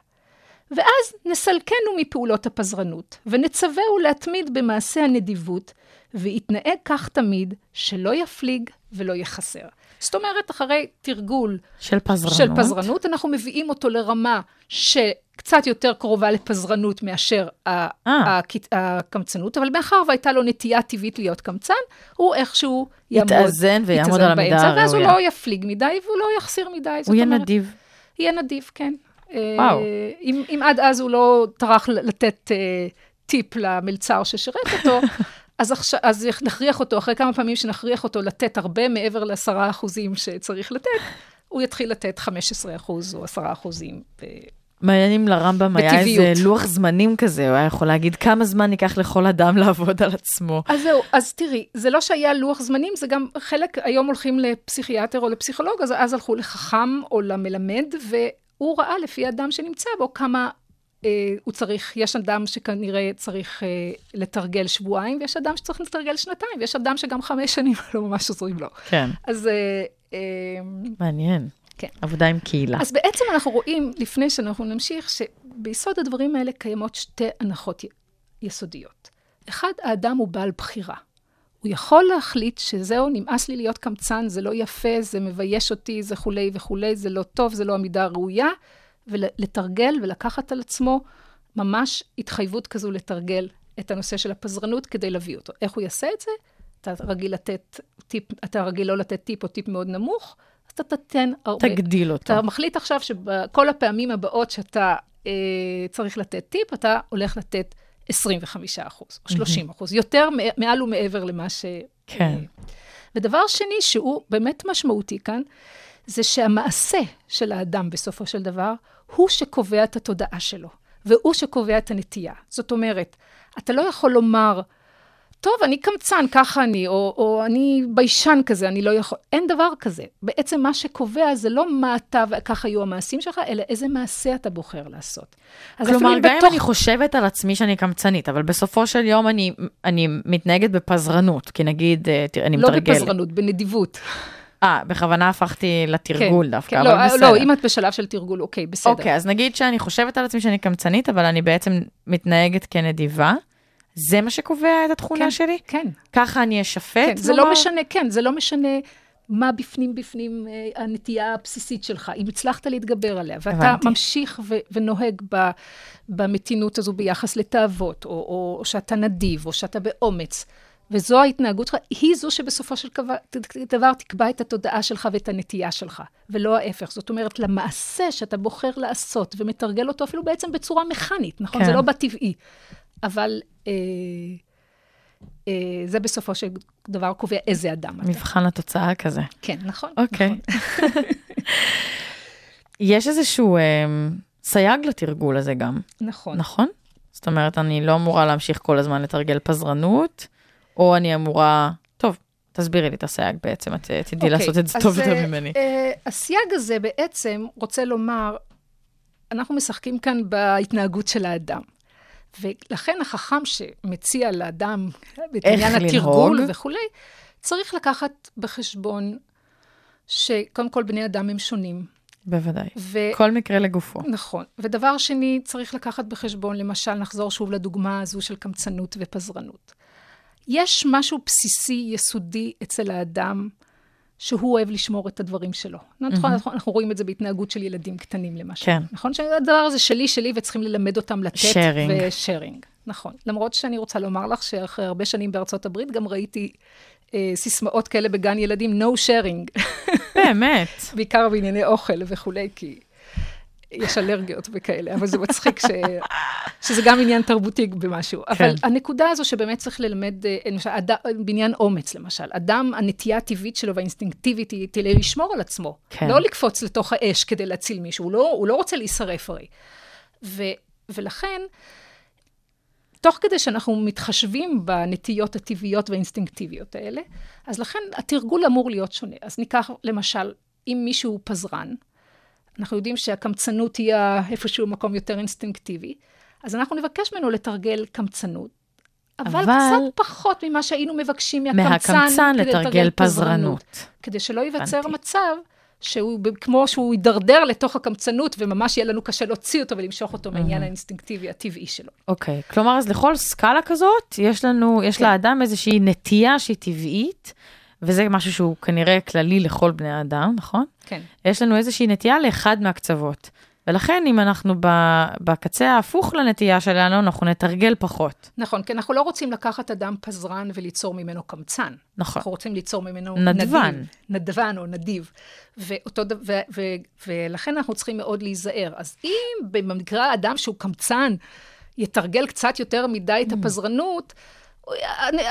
ואז נסלקנו מפעולות הפזרנות, ונצווהו להתמיד במעשה הנדיבות, ויתנהג כך תמיד, שלא יפליג ולא יהיה חסר. זאת אומרת, אחרי תרגול של פזרנות. של פזרנות, אנחנו מביאים אותו לרמה שקצת יותר קרובה לפזרנות מאשר אה. הקמצנות, אבל מאחר והייתה לו נטייה טבעית להיות קמצן, הוא איכשהו יעמוד, יתאזן ויעמוד על המידה באמצע, ואז הוא הראויה. לא יפליג מדי והוא לא יחסיר מדי. הוא יהיה נדיב. יהיה נדיב, כן. וואו. אה, אם, אם עד אז הוא לא טרח לתת אה, טיפ למלצר ששירת אותו, אז, עכשיו, אז נכריח אותו, אחרי כמה פעמים שנכריח אותו לתת הרבה מעבר לעשרה אחוזים שצריך לתת, הוא יתחיל לתת 15 אחוז או 10 אחוזים. ו- מעניין אם לרמב"ם היה. איזה לוח זמנים כזה, הוא היה יכול להגיד כמה זמן ייקח לכל אדם לעבוד על עצמו. אז זהו, אז תראי, זה לא שהיה לוח זמנים, זה גם חלק, היום הולכים לפסיכיאטר או לפסיכולוג, אז אז הלכו לחכם או למלמד, והוא ראה לפי האדם שנמצא בו כמה הוא צריך, יש אדם שכנראה צריך אה, לתרגל שבועיים, ויש אדם שצריך לתרגל שנתיים, ויש אדם שגם חמש שנים לא ממש עוזרים לו. כן, אז, אה, אה, מעניין. כן. עבודה עם קהילה. אז בעצם אנחנו רואים, לפני שאנחנו נמשיך, שביסוד הדברים האלה קיימות שתי הנחות יסודיות. אחד, האדם הוא בעל בחירה. הוא יכול להחליט שזהו, נמאס לי להיות קמצן, זה לא יפה, זה מבייש אותי, זה כולי וכולי, זה לא טוב, זה לא המידה הראויה, ולתרגל ולקחת על עצמו ממש התחייבות כזו לתרגל את הנושא של הפזרנות כדי להביא אותו. איך הוא יעשה את זה? אתה רגיל לתת טיפ, אתה רגיל לא לתת טיפ או טיפ מאוד נמוך, אז אתה תיתן הרבה. תגדיל אותו. אתה מחליט עכשיו שבכל הפעמים הבאות שאתה אה, צריך לתת טיפ, אתה הולך לתת 25 אחוז, או 30 אחוז, יותר מעל ומעבר למה ש... כן. ודבר שני, שהוא באמת משמעותי כאן, זה שהמעשה של האדם בסופו של דבר, הוא שקובע את התודעה שלו, והוא שקובע את הנטייה. זאת אומרת, אתה לא יכול לומר, טוב, אני קמצן, ככה אני, או, או אני ביישן כזה, אני לא יכול... אין דבר כזה. בעצם מה שקובע זה לא מה אתה וככה יהיו המעשים שלך, אלא איזה מעשה אתה בוחר לעשות. כלומר, גם אם בתוך- אני חושבת על עצמי שאני קמצנית, אבל בסופו של יום אני, אני מתנהגת בפזרנות, כי נגיד, אה, תראה, אני לא מתרגלת. בפזרנות, בנדיבות. אה, בכוונה הפכתי לתרגול כן, דווקא, כן, אבל לא, בסדר. לא, אם את בשלב של תרגול, אוקיי, בסדר. אוקיי, אז נגיד שאני חושבת על עצמי שאני קמצנית, אבל אני בעצם מתנהגת כנדיבה, זה מה שקובע את התכונה כן, שלי? כן. ככה אני אשפט? כן, זה? לא משנה, כן, זה לא משנה מה בפנים בפנים אה, הנטייה הבסיסית שלך, אם הצלחת להתגבר עליה, ואתה הבנתי. ממשיך ו- ונוהג ב- במתינות הזו ביחס לתאוות, או, או, או שאתה נדיב, או שאתה באומץ, וזו ההתנהגות שלך, היא זו שבסופו של דבר, תקבע את התודעה שלך ואת הנטייה שלך, ולא ההפך. זאת אומרת, למעשה שאתה בוחר לעשות ומתרגל אותו אפילו בעצם בצורה מכנית, נכון? כן. זה לא בטבעי. אבל אה, אה, זה בסופו של דבר קובע איזה אדם אתה. מבחן התוצאה כזה. כן, נכון. אוקיי. נכון. יש איזשהו אה, סייג לתרגול הזה גם, נכון. נכון? זאת אומרת, אני לא אמורה להמשיך כל הזמן לתרגל פזרנות, או אני אמורה... טוב, תסבירי לי את הסייג בעצם, את אה, תדעי אוקיי, לעשות את זה טוב יותר אה, ממני. אה, הסייג הזה בעצם רוצה לומר, אנחנו משחקים כאן בהתנהגות של האדם. ולכן החכם שמציע לאדם את עניין התרגול. וכולי, צריך לקחת בחשבון שקודם כל בני אדם הם שונים. בוודאי. ו... כל מקרה לגופו. נכון. ודבר שני, צריך לקחת בחשבון, למשל, נחזור שוב לדוגמה הזו של קמצנות ופזרנות. יש משהו בסיסי, יסודי אצל האדם, שהוא אוהב לשמור את הדברים שלו. נכון, אנחנו, אנחנו רואים את זה בהתנהגות של ילדים קטנים, למשל. כן. נכון שהדבר הזה שלי, שלי, וצריכים ללמד אותם לתת. Sharing. ושארינג. נכון. למרות שאני רוצה לומר לך שאחרי הרבה שנים בארצות הברית, גם ראיתי אה, סיסמאות כאלה בגן ילדים, no sharing. באמת. בעיקר בענייני אוכל וכולי, כי יש אלרגיות וכאלה, אבל זה מצחיק ש... שזה גם עניין תרבותי במשהו. כן. אבל הנקודה הזו שבאמת צריך ללמד, אה, למשל, אד... בעניין אומץ, למשל. אדם, הנטייה הטבעית שלו והאינסטינקטיבית היא תהיה לשמור על עצמו. כן. לא לקפוץ לתוך האש כדי להציל מישהו, הוא לא, הוא לא רוצה להישרף הרי. ו... ולכן, תוך כדי שאנחנו מתחשבים בנטיות הטבעיות והאינסטינקטיביות האלה, אז לכן התרגול אמור להיות שונה. אז ניקח למשל, אם מישהו פזרן, אנחנו יודעים שהקמצנות תהיה איפשהו מקום יותר אינסטינקטיבי, אז אנחנו נבקש ממנו לתרגל קמצנות, אבל, אבל- קצת פחות ממה שהיינו מבקשים מהקמצן, מהקמצן כדי לתרגל פזרנות. כדי שלא ייווצר הבנתי. מצב שהוא, כמו שהוא יידרדר לתוך הקמצנות, וממש יהיה לנו קשה להוציא אותו ולמשוך אותו מהעניין האינסטינקטיבי הטבעי שלו. אוקיי, כלומר, אז לכל סקאלה כזאת, יש לנו, יש כן. לאדם איזושהי נטייה שהיא טבעית, וזה משהו שהוא כנראה כללי לכל בני האדם, נכון? כן. יש לנו איזושהי נטייה לאחד מהקצוות. ולכן אם אנחנו בקצה ההפוך לנטייה שלנו, אנחנו נתרגל פחות. נכון, כי אנחנו לא רוצים לקחת אדם פזרן וליצור ממנו קמצן. נכון. אנחנו רוצים ליצור ממנו נדבן. נדיב, נדבן או נדיב. ואותו, ד- ו, ו, ולכן אנחנו צריכים מאוד להיזהר. אז אם במקרה האדם שהוא קמצן יתרגל קצת יותר מדי Mm. את הפזרנות,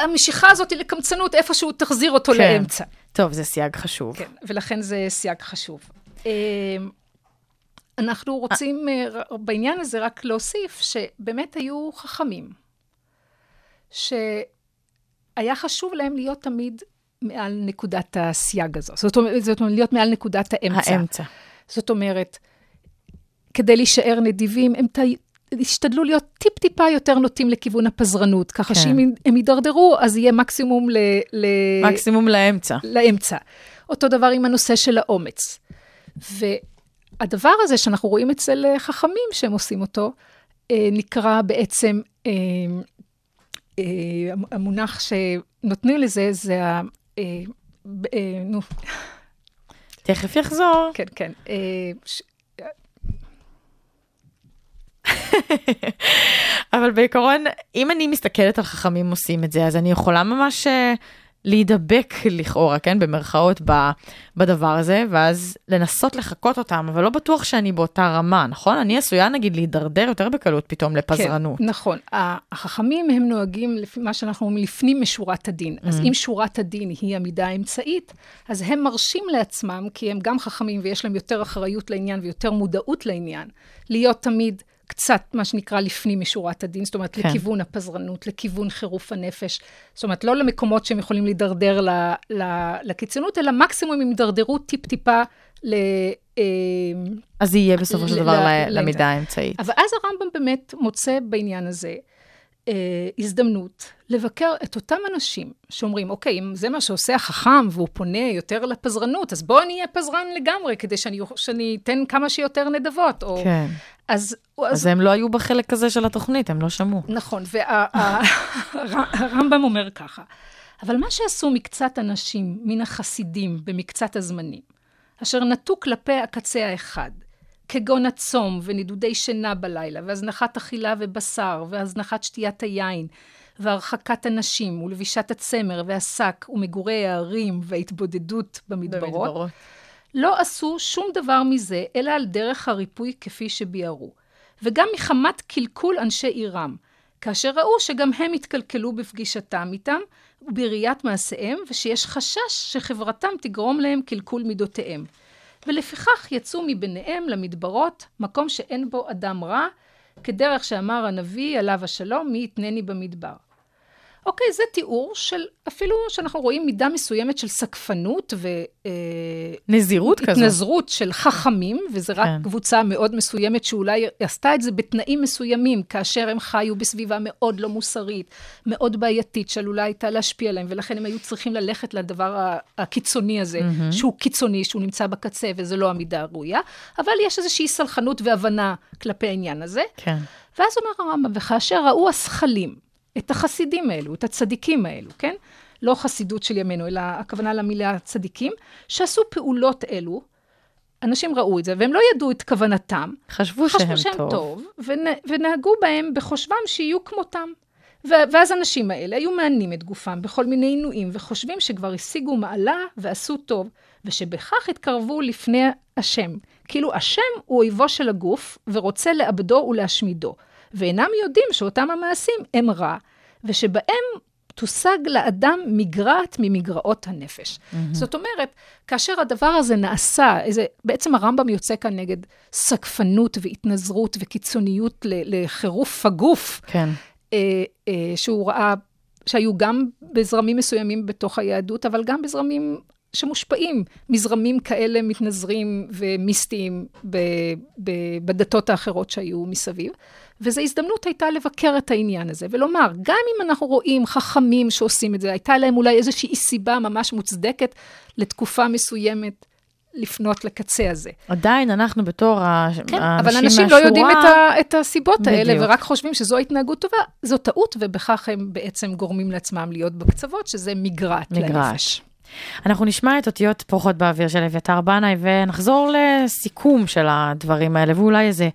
המשיכה הזאת לקמצנות איפשהו תחזיר אותו כן. לאמצע. טוב, זה סייג חשוב. כן, ולכן זה סייג חשוב. אה, אנחנו רוצים אה, בעניין הזה רק להוסיף שבאמת היו חכמים, שהיה חשוב להם להיות תמיד מעל נקודת הסייג הזו. זאת אומרת, זאת אומרת להיות מעל נקודת האמצע. האמצע. זאת אומרת, כדי להישאר נדיבים, הם. השתדלו להיות טיפ-טיפה יותר נוטים לכיוון הפזרנות, ככה כן. שאם הם יידרדרו, אז יהיה מקסימום ל... ל... מקסימום לאמצע. לאמצע. אותו דבר עם הנושא של האומץ. והדבר הזה שאנחנו רואים אצל אה, חכמים שהם עושים אותו, אה, נקרא בעצם, אה, המונח שנותנים לזה, זה ה... נו, תכף יחזור. כן, כן. אבל בעיקרון, אם אני מסתכלת על חכמים עושים את זה, אז אני יכולה ממש אה, להידבק לכאורה, כן, במרכאות, ב, בדבר הזה, ואז לנסות לחקות אותם, אבל לא בטוח שאני באותה רמה, נכון? אני עשויה נגיד להידרדר יותר בקלות פתאום לפזרנות. כן, נכון. החכמים הם נוהגים לפי מה שאנחנו אומרים לפנים משורת הדין. אז אם שורת הדין היא המידה האמצעית, אז הם מרשים לעצמם, כי הם גם חכמים ויש להם יותר אחריות לעניין ויותר מודעות לעניין, להיות תמיד קצת, מה שנקרא, לפנים משורת הדין, זאת אומרת, כן. לכיוון הפזרנות, לכיוון חירוף הנפש. זאת אומרת, לא למקומות שהם יכולים להידרדר ל- ל- לקיצונות, אלא מקסימום הם יידרדרו טיפ-טיפה ל... אה, אז זה יהיה בסופו של דבר ל-. למידה האמצעית. אבל אז הרמב"ם באמת מוצא בעניין הזה הזדמנות לבקר את אותם אנשים שאומרים, אוקיי, אם זה מה שעושה החכם והוא פונה יותר לפזרנות, אז בואו אני אהיה פזרן לגמרי, כדי שאני, שאני אתן כמה שיותר נדבות. או, כן. אז, אז הם לא היו בחלק הזה של התוכנית, הם לא שמעו. נכון, והרמב"ם אומר ככה, אבל מה שעשו מקצת אנשים מן החסידים במקצת הזמנים, אשר נטו כלפי הקצה האחד, כגון הצום ונדודי שינה בלילה, והזנחת אכילה ובשר, והזנחת שתיית היין, והרחקת הנשים, ולבישת הצמר והשק, ומגורי הערים, וההתבודדות במדברות, לא עשו שום דבר מזה, אלא על דרך הריפוי כפי שביארו. וגם מחמת קלקול אנשי עירם, כאשר ראו שגם הם התקלקלו בפגישתם איתם ובראיית מעשיהם, ושיש חשש שחברתם תגרום להם קלקול מידותיהם. ולפיכך יצאו מביניהם למדברות, מקום שאין בו אדם רע, כדרך שאמר הנביא עליו השלום, מי יתנני במדבר. אוקיי, זה תיאור של, אפילו שאנחנו רואים מידה מסוימת של סקפנות ו... אה, נזירות כזו. התנזרות של חכמים, וזה רק כן. קבוצה מאוד מסוימת שאולי עשתה את זה בתנאים מסוימים, כאשר הם חיו בסביבה מאוד לא מוסרית, מאוד בעייתית, שעלולה הייתה להשפיע עליהם, ולכן הם היו צריכים ללכת לדבר הקיצוני הזה, mm-hmm. שהוא קיצוני, שהוא נמצא בקצה, וזה לא המידה הראויה, אבל יש איזושהי סלחנות והבנה כלפי העניין הזה. כן. ואז אומר הרמב"ם, וכאשר ראו השכלים, את החסידים האלו, את הצדיקים האלו, כן? לא חסידות של ימינו, אלא הכוונה למילה צדיקים, שעשו פעולות אלו, אנשים ראו את זה, והם לא ידעו את כוונתם. חשבו חשבו שהם שהם טוב. טוב, ונה, ונהגו בהם בחושבם שיהיו כמותם. ואז האנשים האלה היו מענים את גופם בכל מיני עינויים, וחושבים שכבר השיגו מעלה ועשו טוב, ושבכך התקרבו לפני השם. כאילו השם הוא אויבו של הגוף, ורוצה לאבדו ולהשמידו. ואינם יודעים שאותם המעשים הם רע, ושבהם תושג לאדם מגרעת ממגרעות הנפש. Mm-hmm. זאת אומרת, כאשר הדבר הזה נעשה, איזה, בעצם הרמב"ם יוצא כאן נגד סקפנות והתנזרות וקיצוניות ל- לחירוף הגוף, כן. אה, אה, שהוא ראה, שהיו גם בזרמים מסוימים בתוך היהדות, אבל גם בזרמים שמושפעים מזרמים כאלה מתנזרים ומיסטיים ב, ב, בדתות האחרות שהיו מסביב. וזו הזדמנות הייתה לבקר את העניין הזה, ולומר, גם אם אנחנו רואים חכמים שעושים את זה, הייתה להם אולי איזושהי סיבה ממש מוצדקת לתקופה מסוימת לפנות לקצה הזה. עדיין אנחנו בתור כן, האנשים אבל אנשים מהשורה, לא יודעים את, ה, את הסיבות האלה, בדיוק. ורק חושבים שזו התנהגות טובה. זו טעות, ובכך הם בעצם גורמים לעצמם להיות בקצוות, שזה מגרעת מגרעת. לנפש. אנחנו נשמע את אותיות פורחות באוויר של אביתר בנאי ונחזור לסיכום של הדברים האלה, ואולי איזה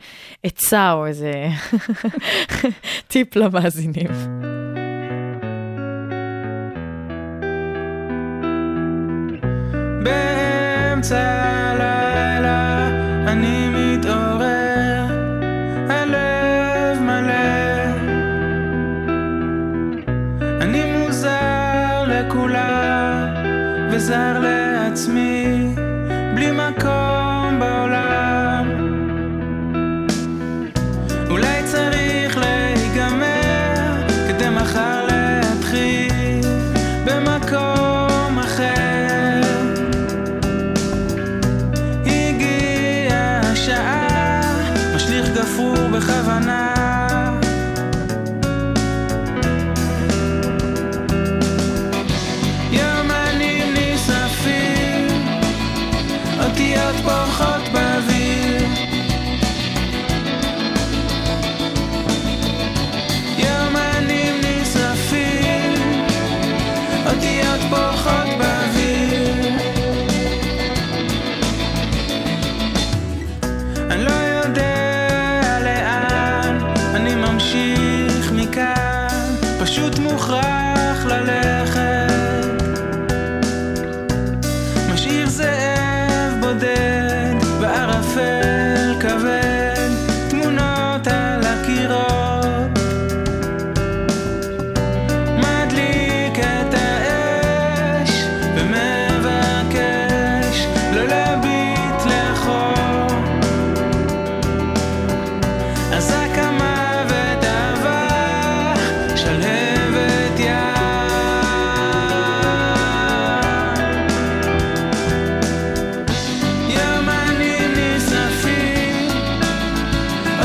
עצה או איזה טיפ למאזינים. וזר לעצמי,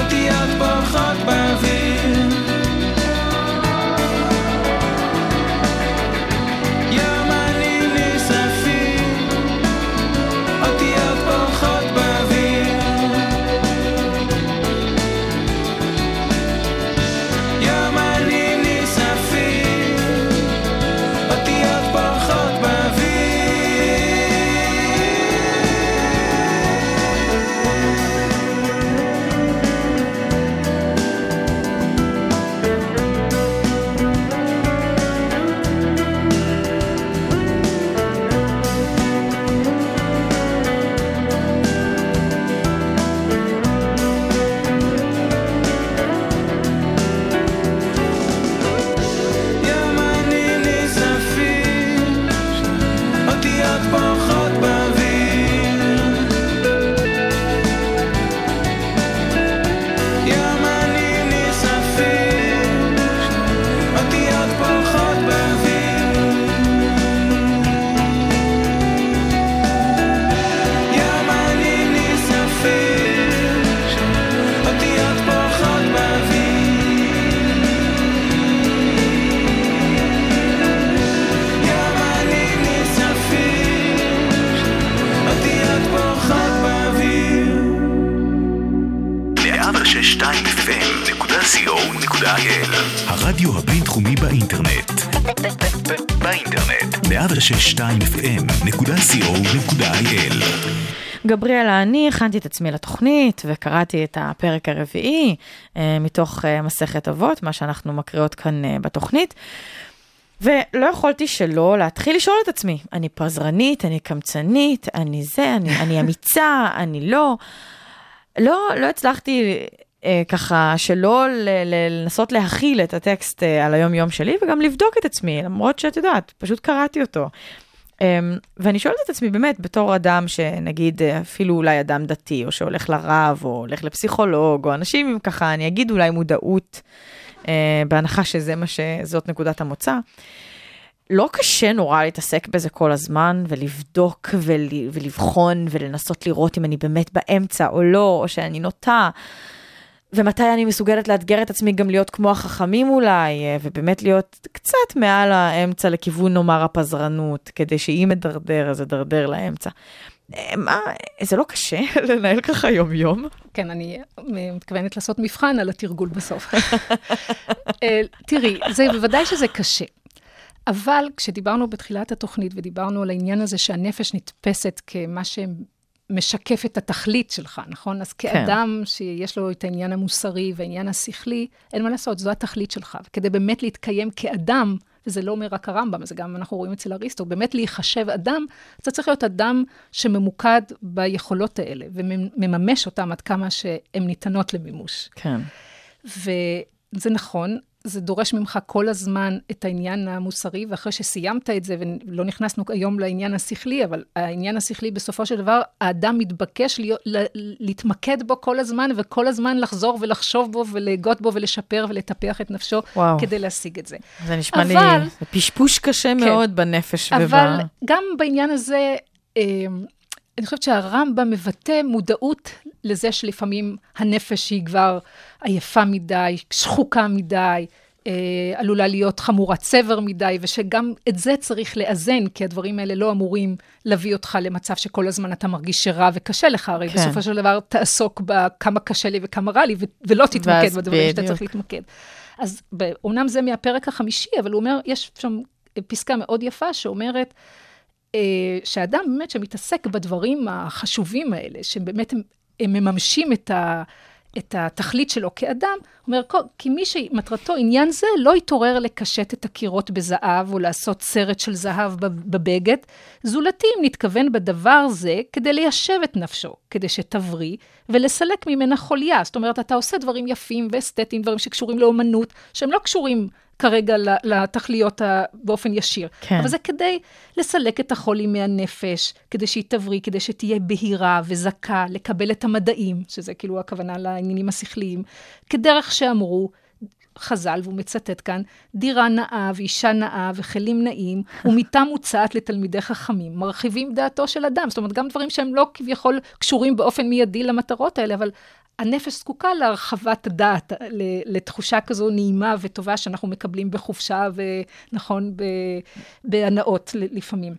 אותיות פורחות באוויר. FM.co.il גבריאלה, אני הכנתי את עצמי לתוכנית וקראתי את הפרק הרביעי אה, מתוך אה, מסכת אבות, מה שאנחנו מקריאות כאן אה, בתוכנית. ולא יכולתי שלא להתחיל לשאול את עצמי, אני פזרנית, אני קמצנית, אני זה, אני, אני אמיצה, אני לא. לא, לא הצלחתי ככה שלא לנסות להכיל את הטקסט אה, על היום-יום שלי וגם לבדוק את עצמי, למרות שאת יודעת, פשוט קראתי אותו. אה, ואני שואלת את עצמי באמת, בתור אדם שנגיד אה, אפילו אולי אדם דתי, או שהולך לרב, או הולך לפסיכולוג, או אנשים עם ככה, אני אגיד אולי מודעות, אה, בהנחה שזה מה שזאת נקודת המוצא. לא קשה נורא להתעסק בזה כל הזמן ולבדוק ול, ולבחון ולנסות לראות אם אני באמת באמצע או לא, או שאני נוטה. ומתי אני מסוגלת לאתגר את עצמי גם להיות כמו החכמים אולי, אה, ובאמת להיות קצת מעל האמצע לכיוון נאמר הפזרנות, כדי שאם אדרדר אז אדרדר לאמצע. אה, מה, זה לא קשה לנהל ככה יום-יום? כן, אני מתכוונת לעשות מבחן על התרגול בסוף. אה, תראי, זה בוודאי שזה קשה. אבל כשדיברנו בתחילת התוכנית ודיברנו על העניין הזה שהנפש נתפסת כמה שמשקף את התכלית שלך, נכון? אז כאדם שיש לו את העניין המוסרי והעניין השכלי, אין מה לעשות, זו התכלית שלך. וכדי באמת להתקיים כאדם, וזה לא אומר רק הרמב"ם, זה גם אנחנו רואים אצל אריסטו, באמת להיחשב אדם, אתה צריך להיות אדם שממוקד ביכולות האלה, ומממש אותם עד כמה שהן ניתנות למימוש. כן. וזה נכון, זה דורש ממך כל הזמן את העניין המוסרי, ואחרי שסיימת את זה, ולא נכנסנו היום לעניין השכלי, אבל העניין השכלי, בסופו של דבר, האדם מתבקש להיות, להתמקד בו כל הזמן, וכל הזמן לחזור ולחשוב בו, ולהגות בו, ולשפר ולטפח את נפשו, וואו. כדי להשיג את זה. זה נשמע אבל- לי פשפוש קשה כן. מאוד בנפש אבל וב... גם בעניין הזה, אה, אני חושבת שהרמב"ם מבטא מודעות לזה שלפעמים הנפש היא כבר עייפה מדי, שחוקה מדי, אה, עלולה להיות חמורת סבר מדי, ושגם את זה צריך לאזן, כי הדברים האלה לא אמורים להביא אותך למצב שכל הזמן אתה מרגיש שרע וקשה לך, הרי כן. בסופו של דבר תעסוק בכמה קשה לי וכמה רע לי, ולא תתמקד בדברים שאתה. צריך להתמקד. אז אומנם זה מהפרק החמישי, אבל הוא אומר, יש שם פסקה מאוד יפה שאומרת, שאדם באמת שמתעסק בדברים החשובים האלה, שבאמת הם, הם מממשים את, ה, את התכלית שלו כאדם, אומר, "כל- כי מי שמטרתו עניין זה, לא יתעורר לקשט את הקירות בזהב, או לעשות סרט של זהב בב- בבגד, זולתי אם נתכוון בדבר זה כדי ליישב את נפשו, כדי שתבריא, ולסלק ממנה חוליה. זאת אומרת, אתה עושה דברים יפים ואסתטיים, דברים שקשורים לאומנות, שהם לא קשורים כרגע לתכליות ה- באופן ישיר. כן. אבל זה כדי לסלק את החולי מהנפש, כדי שהיא תבריא, כדי שתהיה בהירה וזכה, לקבל את המדעים, שזה כאילו הכוונה לעניינים השכליים, כדרך שאמרו, חז"ל, והוא מצטט כאן, דירה נאה ואישה נאה וכלים נאים, ומיטה מוצעת לתלמידי חכמים, מרחיבים דעתו של אדם. זאת אומרת, גם דברים שהם לא כביכול קשורים באופן מיידי למטרות האלה, אבל הנפש זקוקה להרחבת הדעת, לתחושה כזו נעימה וטובה שאנחנו מקבלים בחופשה ונכון, בהנאות לפעמים.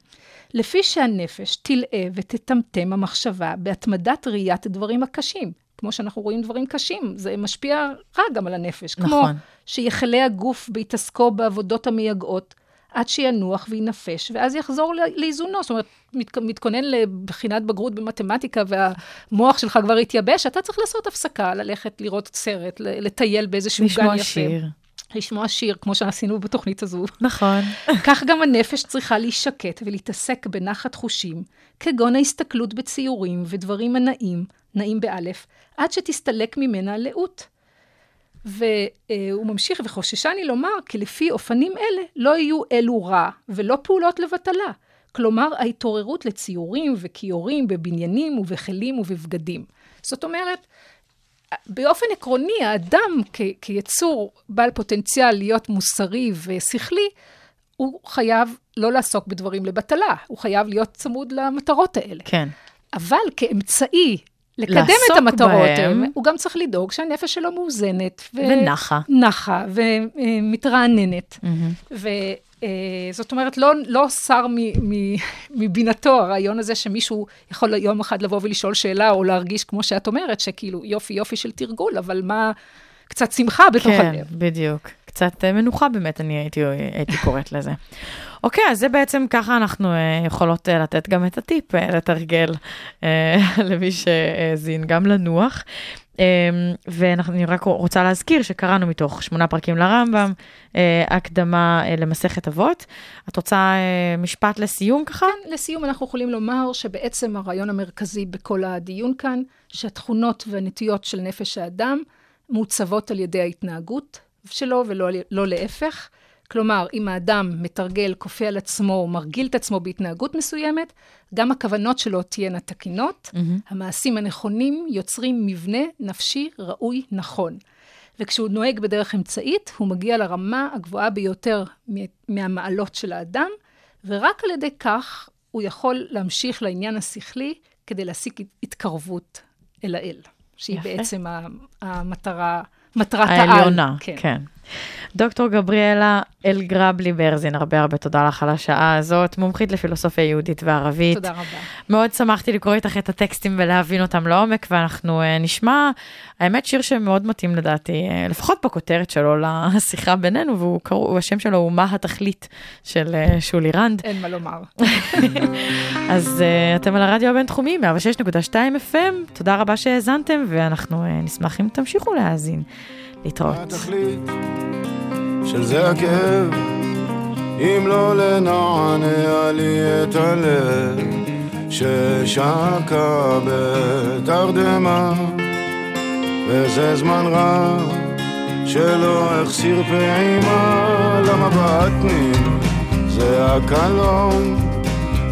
לפי שהנפש תלאה ותטמטם המחשבה בהתמדת ראיית הדברים הקשים. כמו שאנחנו רואים דברים קשים, זה משפיע רע גם על הנפש. כמו נכון. שיחלה הגוף בהתעסקו בעבודות המייגעות, עד שינוח וינפש, ואז יחזור לאיזונו. זאת אומרת, מת, מתכונן לבחינת בגרות במתמטיקה, והמוח שלך כבר התייבש, אתה צריך לעשות הפסקה, ללכת לראות סרט, לטייל באיזשהו גן יפה. לשמוע שיר. לשמוע שיר, כמו שעשינו בתוכנית הזו. נכון. כך גם הנפש צריכה להישקט ולהתעסק בנחת חושים, כגון ההסתכלות בציורים ודברים הנאים, נאים באלף, עד שתסתלק ממנה הלאות. והוא ממשיך, וחוששני לומר כי לפי אופנים אלה לא יהיו אלו רע ולא פעולות לבטלה. כלומר, ההתעוררות לציורים וכיורים בבניינים ובכלים ובבגדים. זאת אומרת, באופן עקרוני, האדם כ- כיצור בעל פוטנציאל להיות מוסרי ושכלי, הוא חייב לא לעסוק בדברים לבטלה, הוא חייב להיות צמוד למטרות האלה. כן. אבל כאמצעי לקדם את המטרות בהם. האלה, הוא גם צריך לדאוג שהנפש שלו מאוזנת. ו- ונחה. נחה ומתרעננת. וזאת אומרת, לא, לא סר מ- מ- מבינתו הרעיון הזה שמישהו יכול יום אחד לבוא ולשאול שאלה, או להרגיש, כמו שאת אומרת, שכאילו יופי יופי של תרגול, אבל מה, קצת שמחה בתוך כן, הלב. בדיוק. קצת אה, מנוחה באמת, אני הייתי, הייתי קוראת לזה. אוקיי, אז זה בעצם ככה אנחנו אה, יכולות אה, לתת גם את הטיפ אה, לתרגל אה, למי שהאזין, גם לנוח. אה, ואני רק רוצה להזכיר שקראנו מתוך שמונה פרקים לרמב"ם, אה, הקדמה אה, למסכת אבות. את רוצה אה, משפט לסיום ככה? כן, לסיום אנחנו יכולים לומר שבעצם הרעיון המרכזי בכל הדיון כאן, שהתכונות והנטיות של נפש האדם מעוצבות על ידי ההתנהגות שלו ולא לא להפך. כלומר, אם האדם מתרגל, כופה על עצמו, מרגיל את עצמו בהתנהגות מסוימת, גם הכוונות שלו תהיינה תקינות, mm-hmm. המעשים הנכונים יוצרים מבנה נפשי ראוי נכון. וכשהוא נוהג בדרך אמצעית, הוא מגיע לרמה הגבוהה ביותר מהמעלות של האדם, ורק על ידי כך הוא יכול להמשיך לעניין השכלי כדי להשיג התקרבות אל האל, שהיא יפה. בעצם המטרה מטרת העל. העליונה, כן. כן. דוקטור גבריאלה אלגרבלי ברזין, הרבה הרבה תודה לך על השעה הזאת, מומחית לפילוסופיה יהודית וערבית. תודה רבה. מאוד שמחתי לקרוא איתך את הטקסטים ולהבין אותם לעומק, ואנחנו uh, נשמע, האמת, שיר שמאוד מתאים לדעתי, uh, לפחות בכותרת שלו לשיחה בינינו, והוא קראו, השם שלו הוא מה התכלית של uh, שולי רנד. אין מה לומר. אז אתם על הרדיו הבינתחומי, 106.2 FM, תודה רבה שהאזנתם, ואנחנו נשמח אם תמשיכו להאזין. להתראות. התכלית הכאב, אם לא לנענע לי את הלב, ששקע בתרדמה, וזה זמן רב שלא החסיר פעימה. למבטנים, זה הקלון,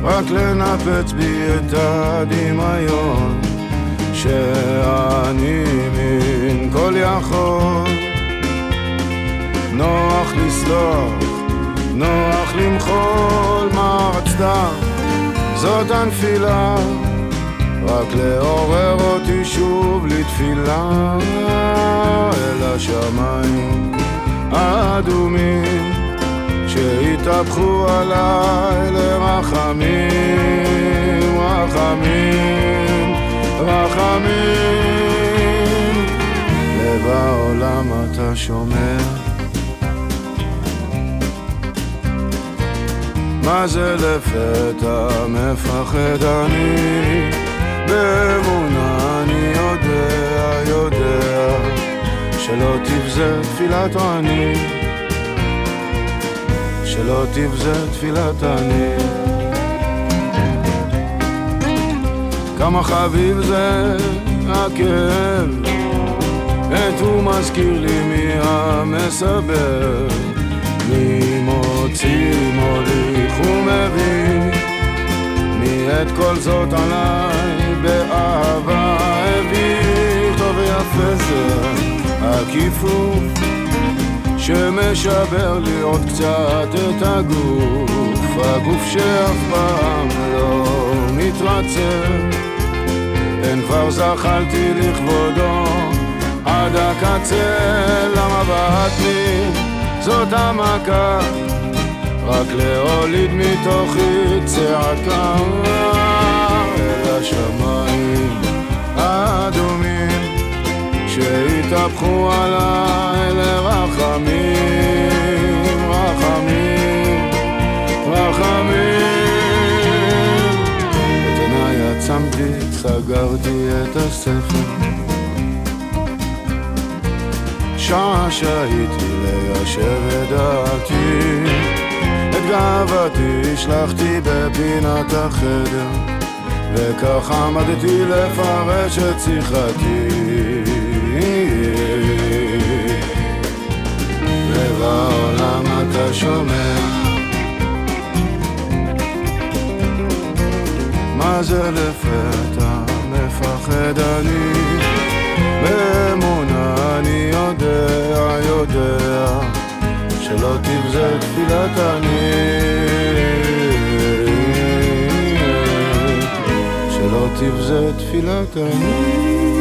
רק לנפץ בי את הדמיון. שאני מין כל יכול. נוח לסלוח, נוח למחול מה רצתה? זאת הנפילה. רק לעורר אותי שוב לתפילה. אל השמיים האדומים שהתהפכו עליי לרחמים, רחמים רחמים, לב העולם אתה שומע? מה זה לפתע מפחד אני? באמונה אני יודע, יודע, שלא תבזה תפילת עני, שלא תבזה תפילת עני. כמה חביב זה הכאב, עת הוא מזכיר לי מי המסבר, מי מוציא מוליך ומביא, מי את כל זאת עליי באהבה הביא, טוב ויפה זה הכיפוף. שמשבר לי עוד קצת את הגוף, הגוף שאף פעם לא מתרצה. פן כבר זחלתי לכבודו עד הקצה למבט לי? זאת המכה רק להוליד מתוכי צעקה. אל השמיים האדומים שהתהפכו עליי לרחמים, רחמים, רחמים. את עיניי עצמתי, סגרתי את הספר שעה שהייתי ליישב את דעתי. את גאוותי השלכתי בפינת החדר וכך עמדתי לפרש את שיחתי שומע מה זה לפתע? מפחד אני. באמונה אני יודע, יודע שלא תבזה תפילת אני. שלא תבזה תפילת אני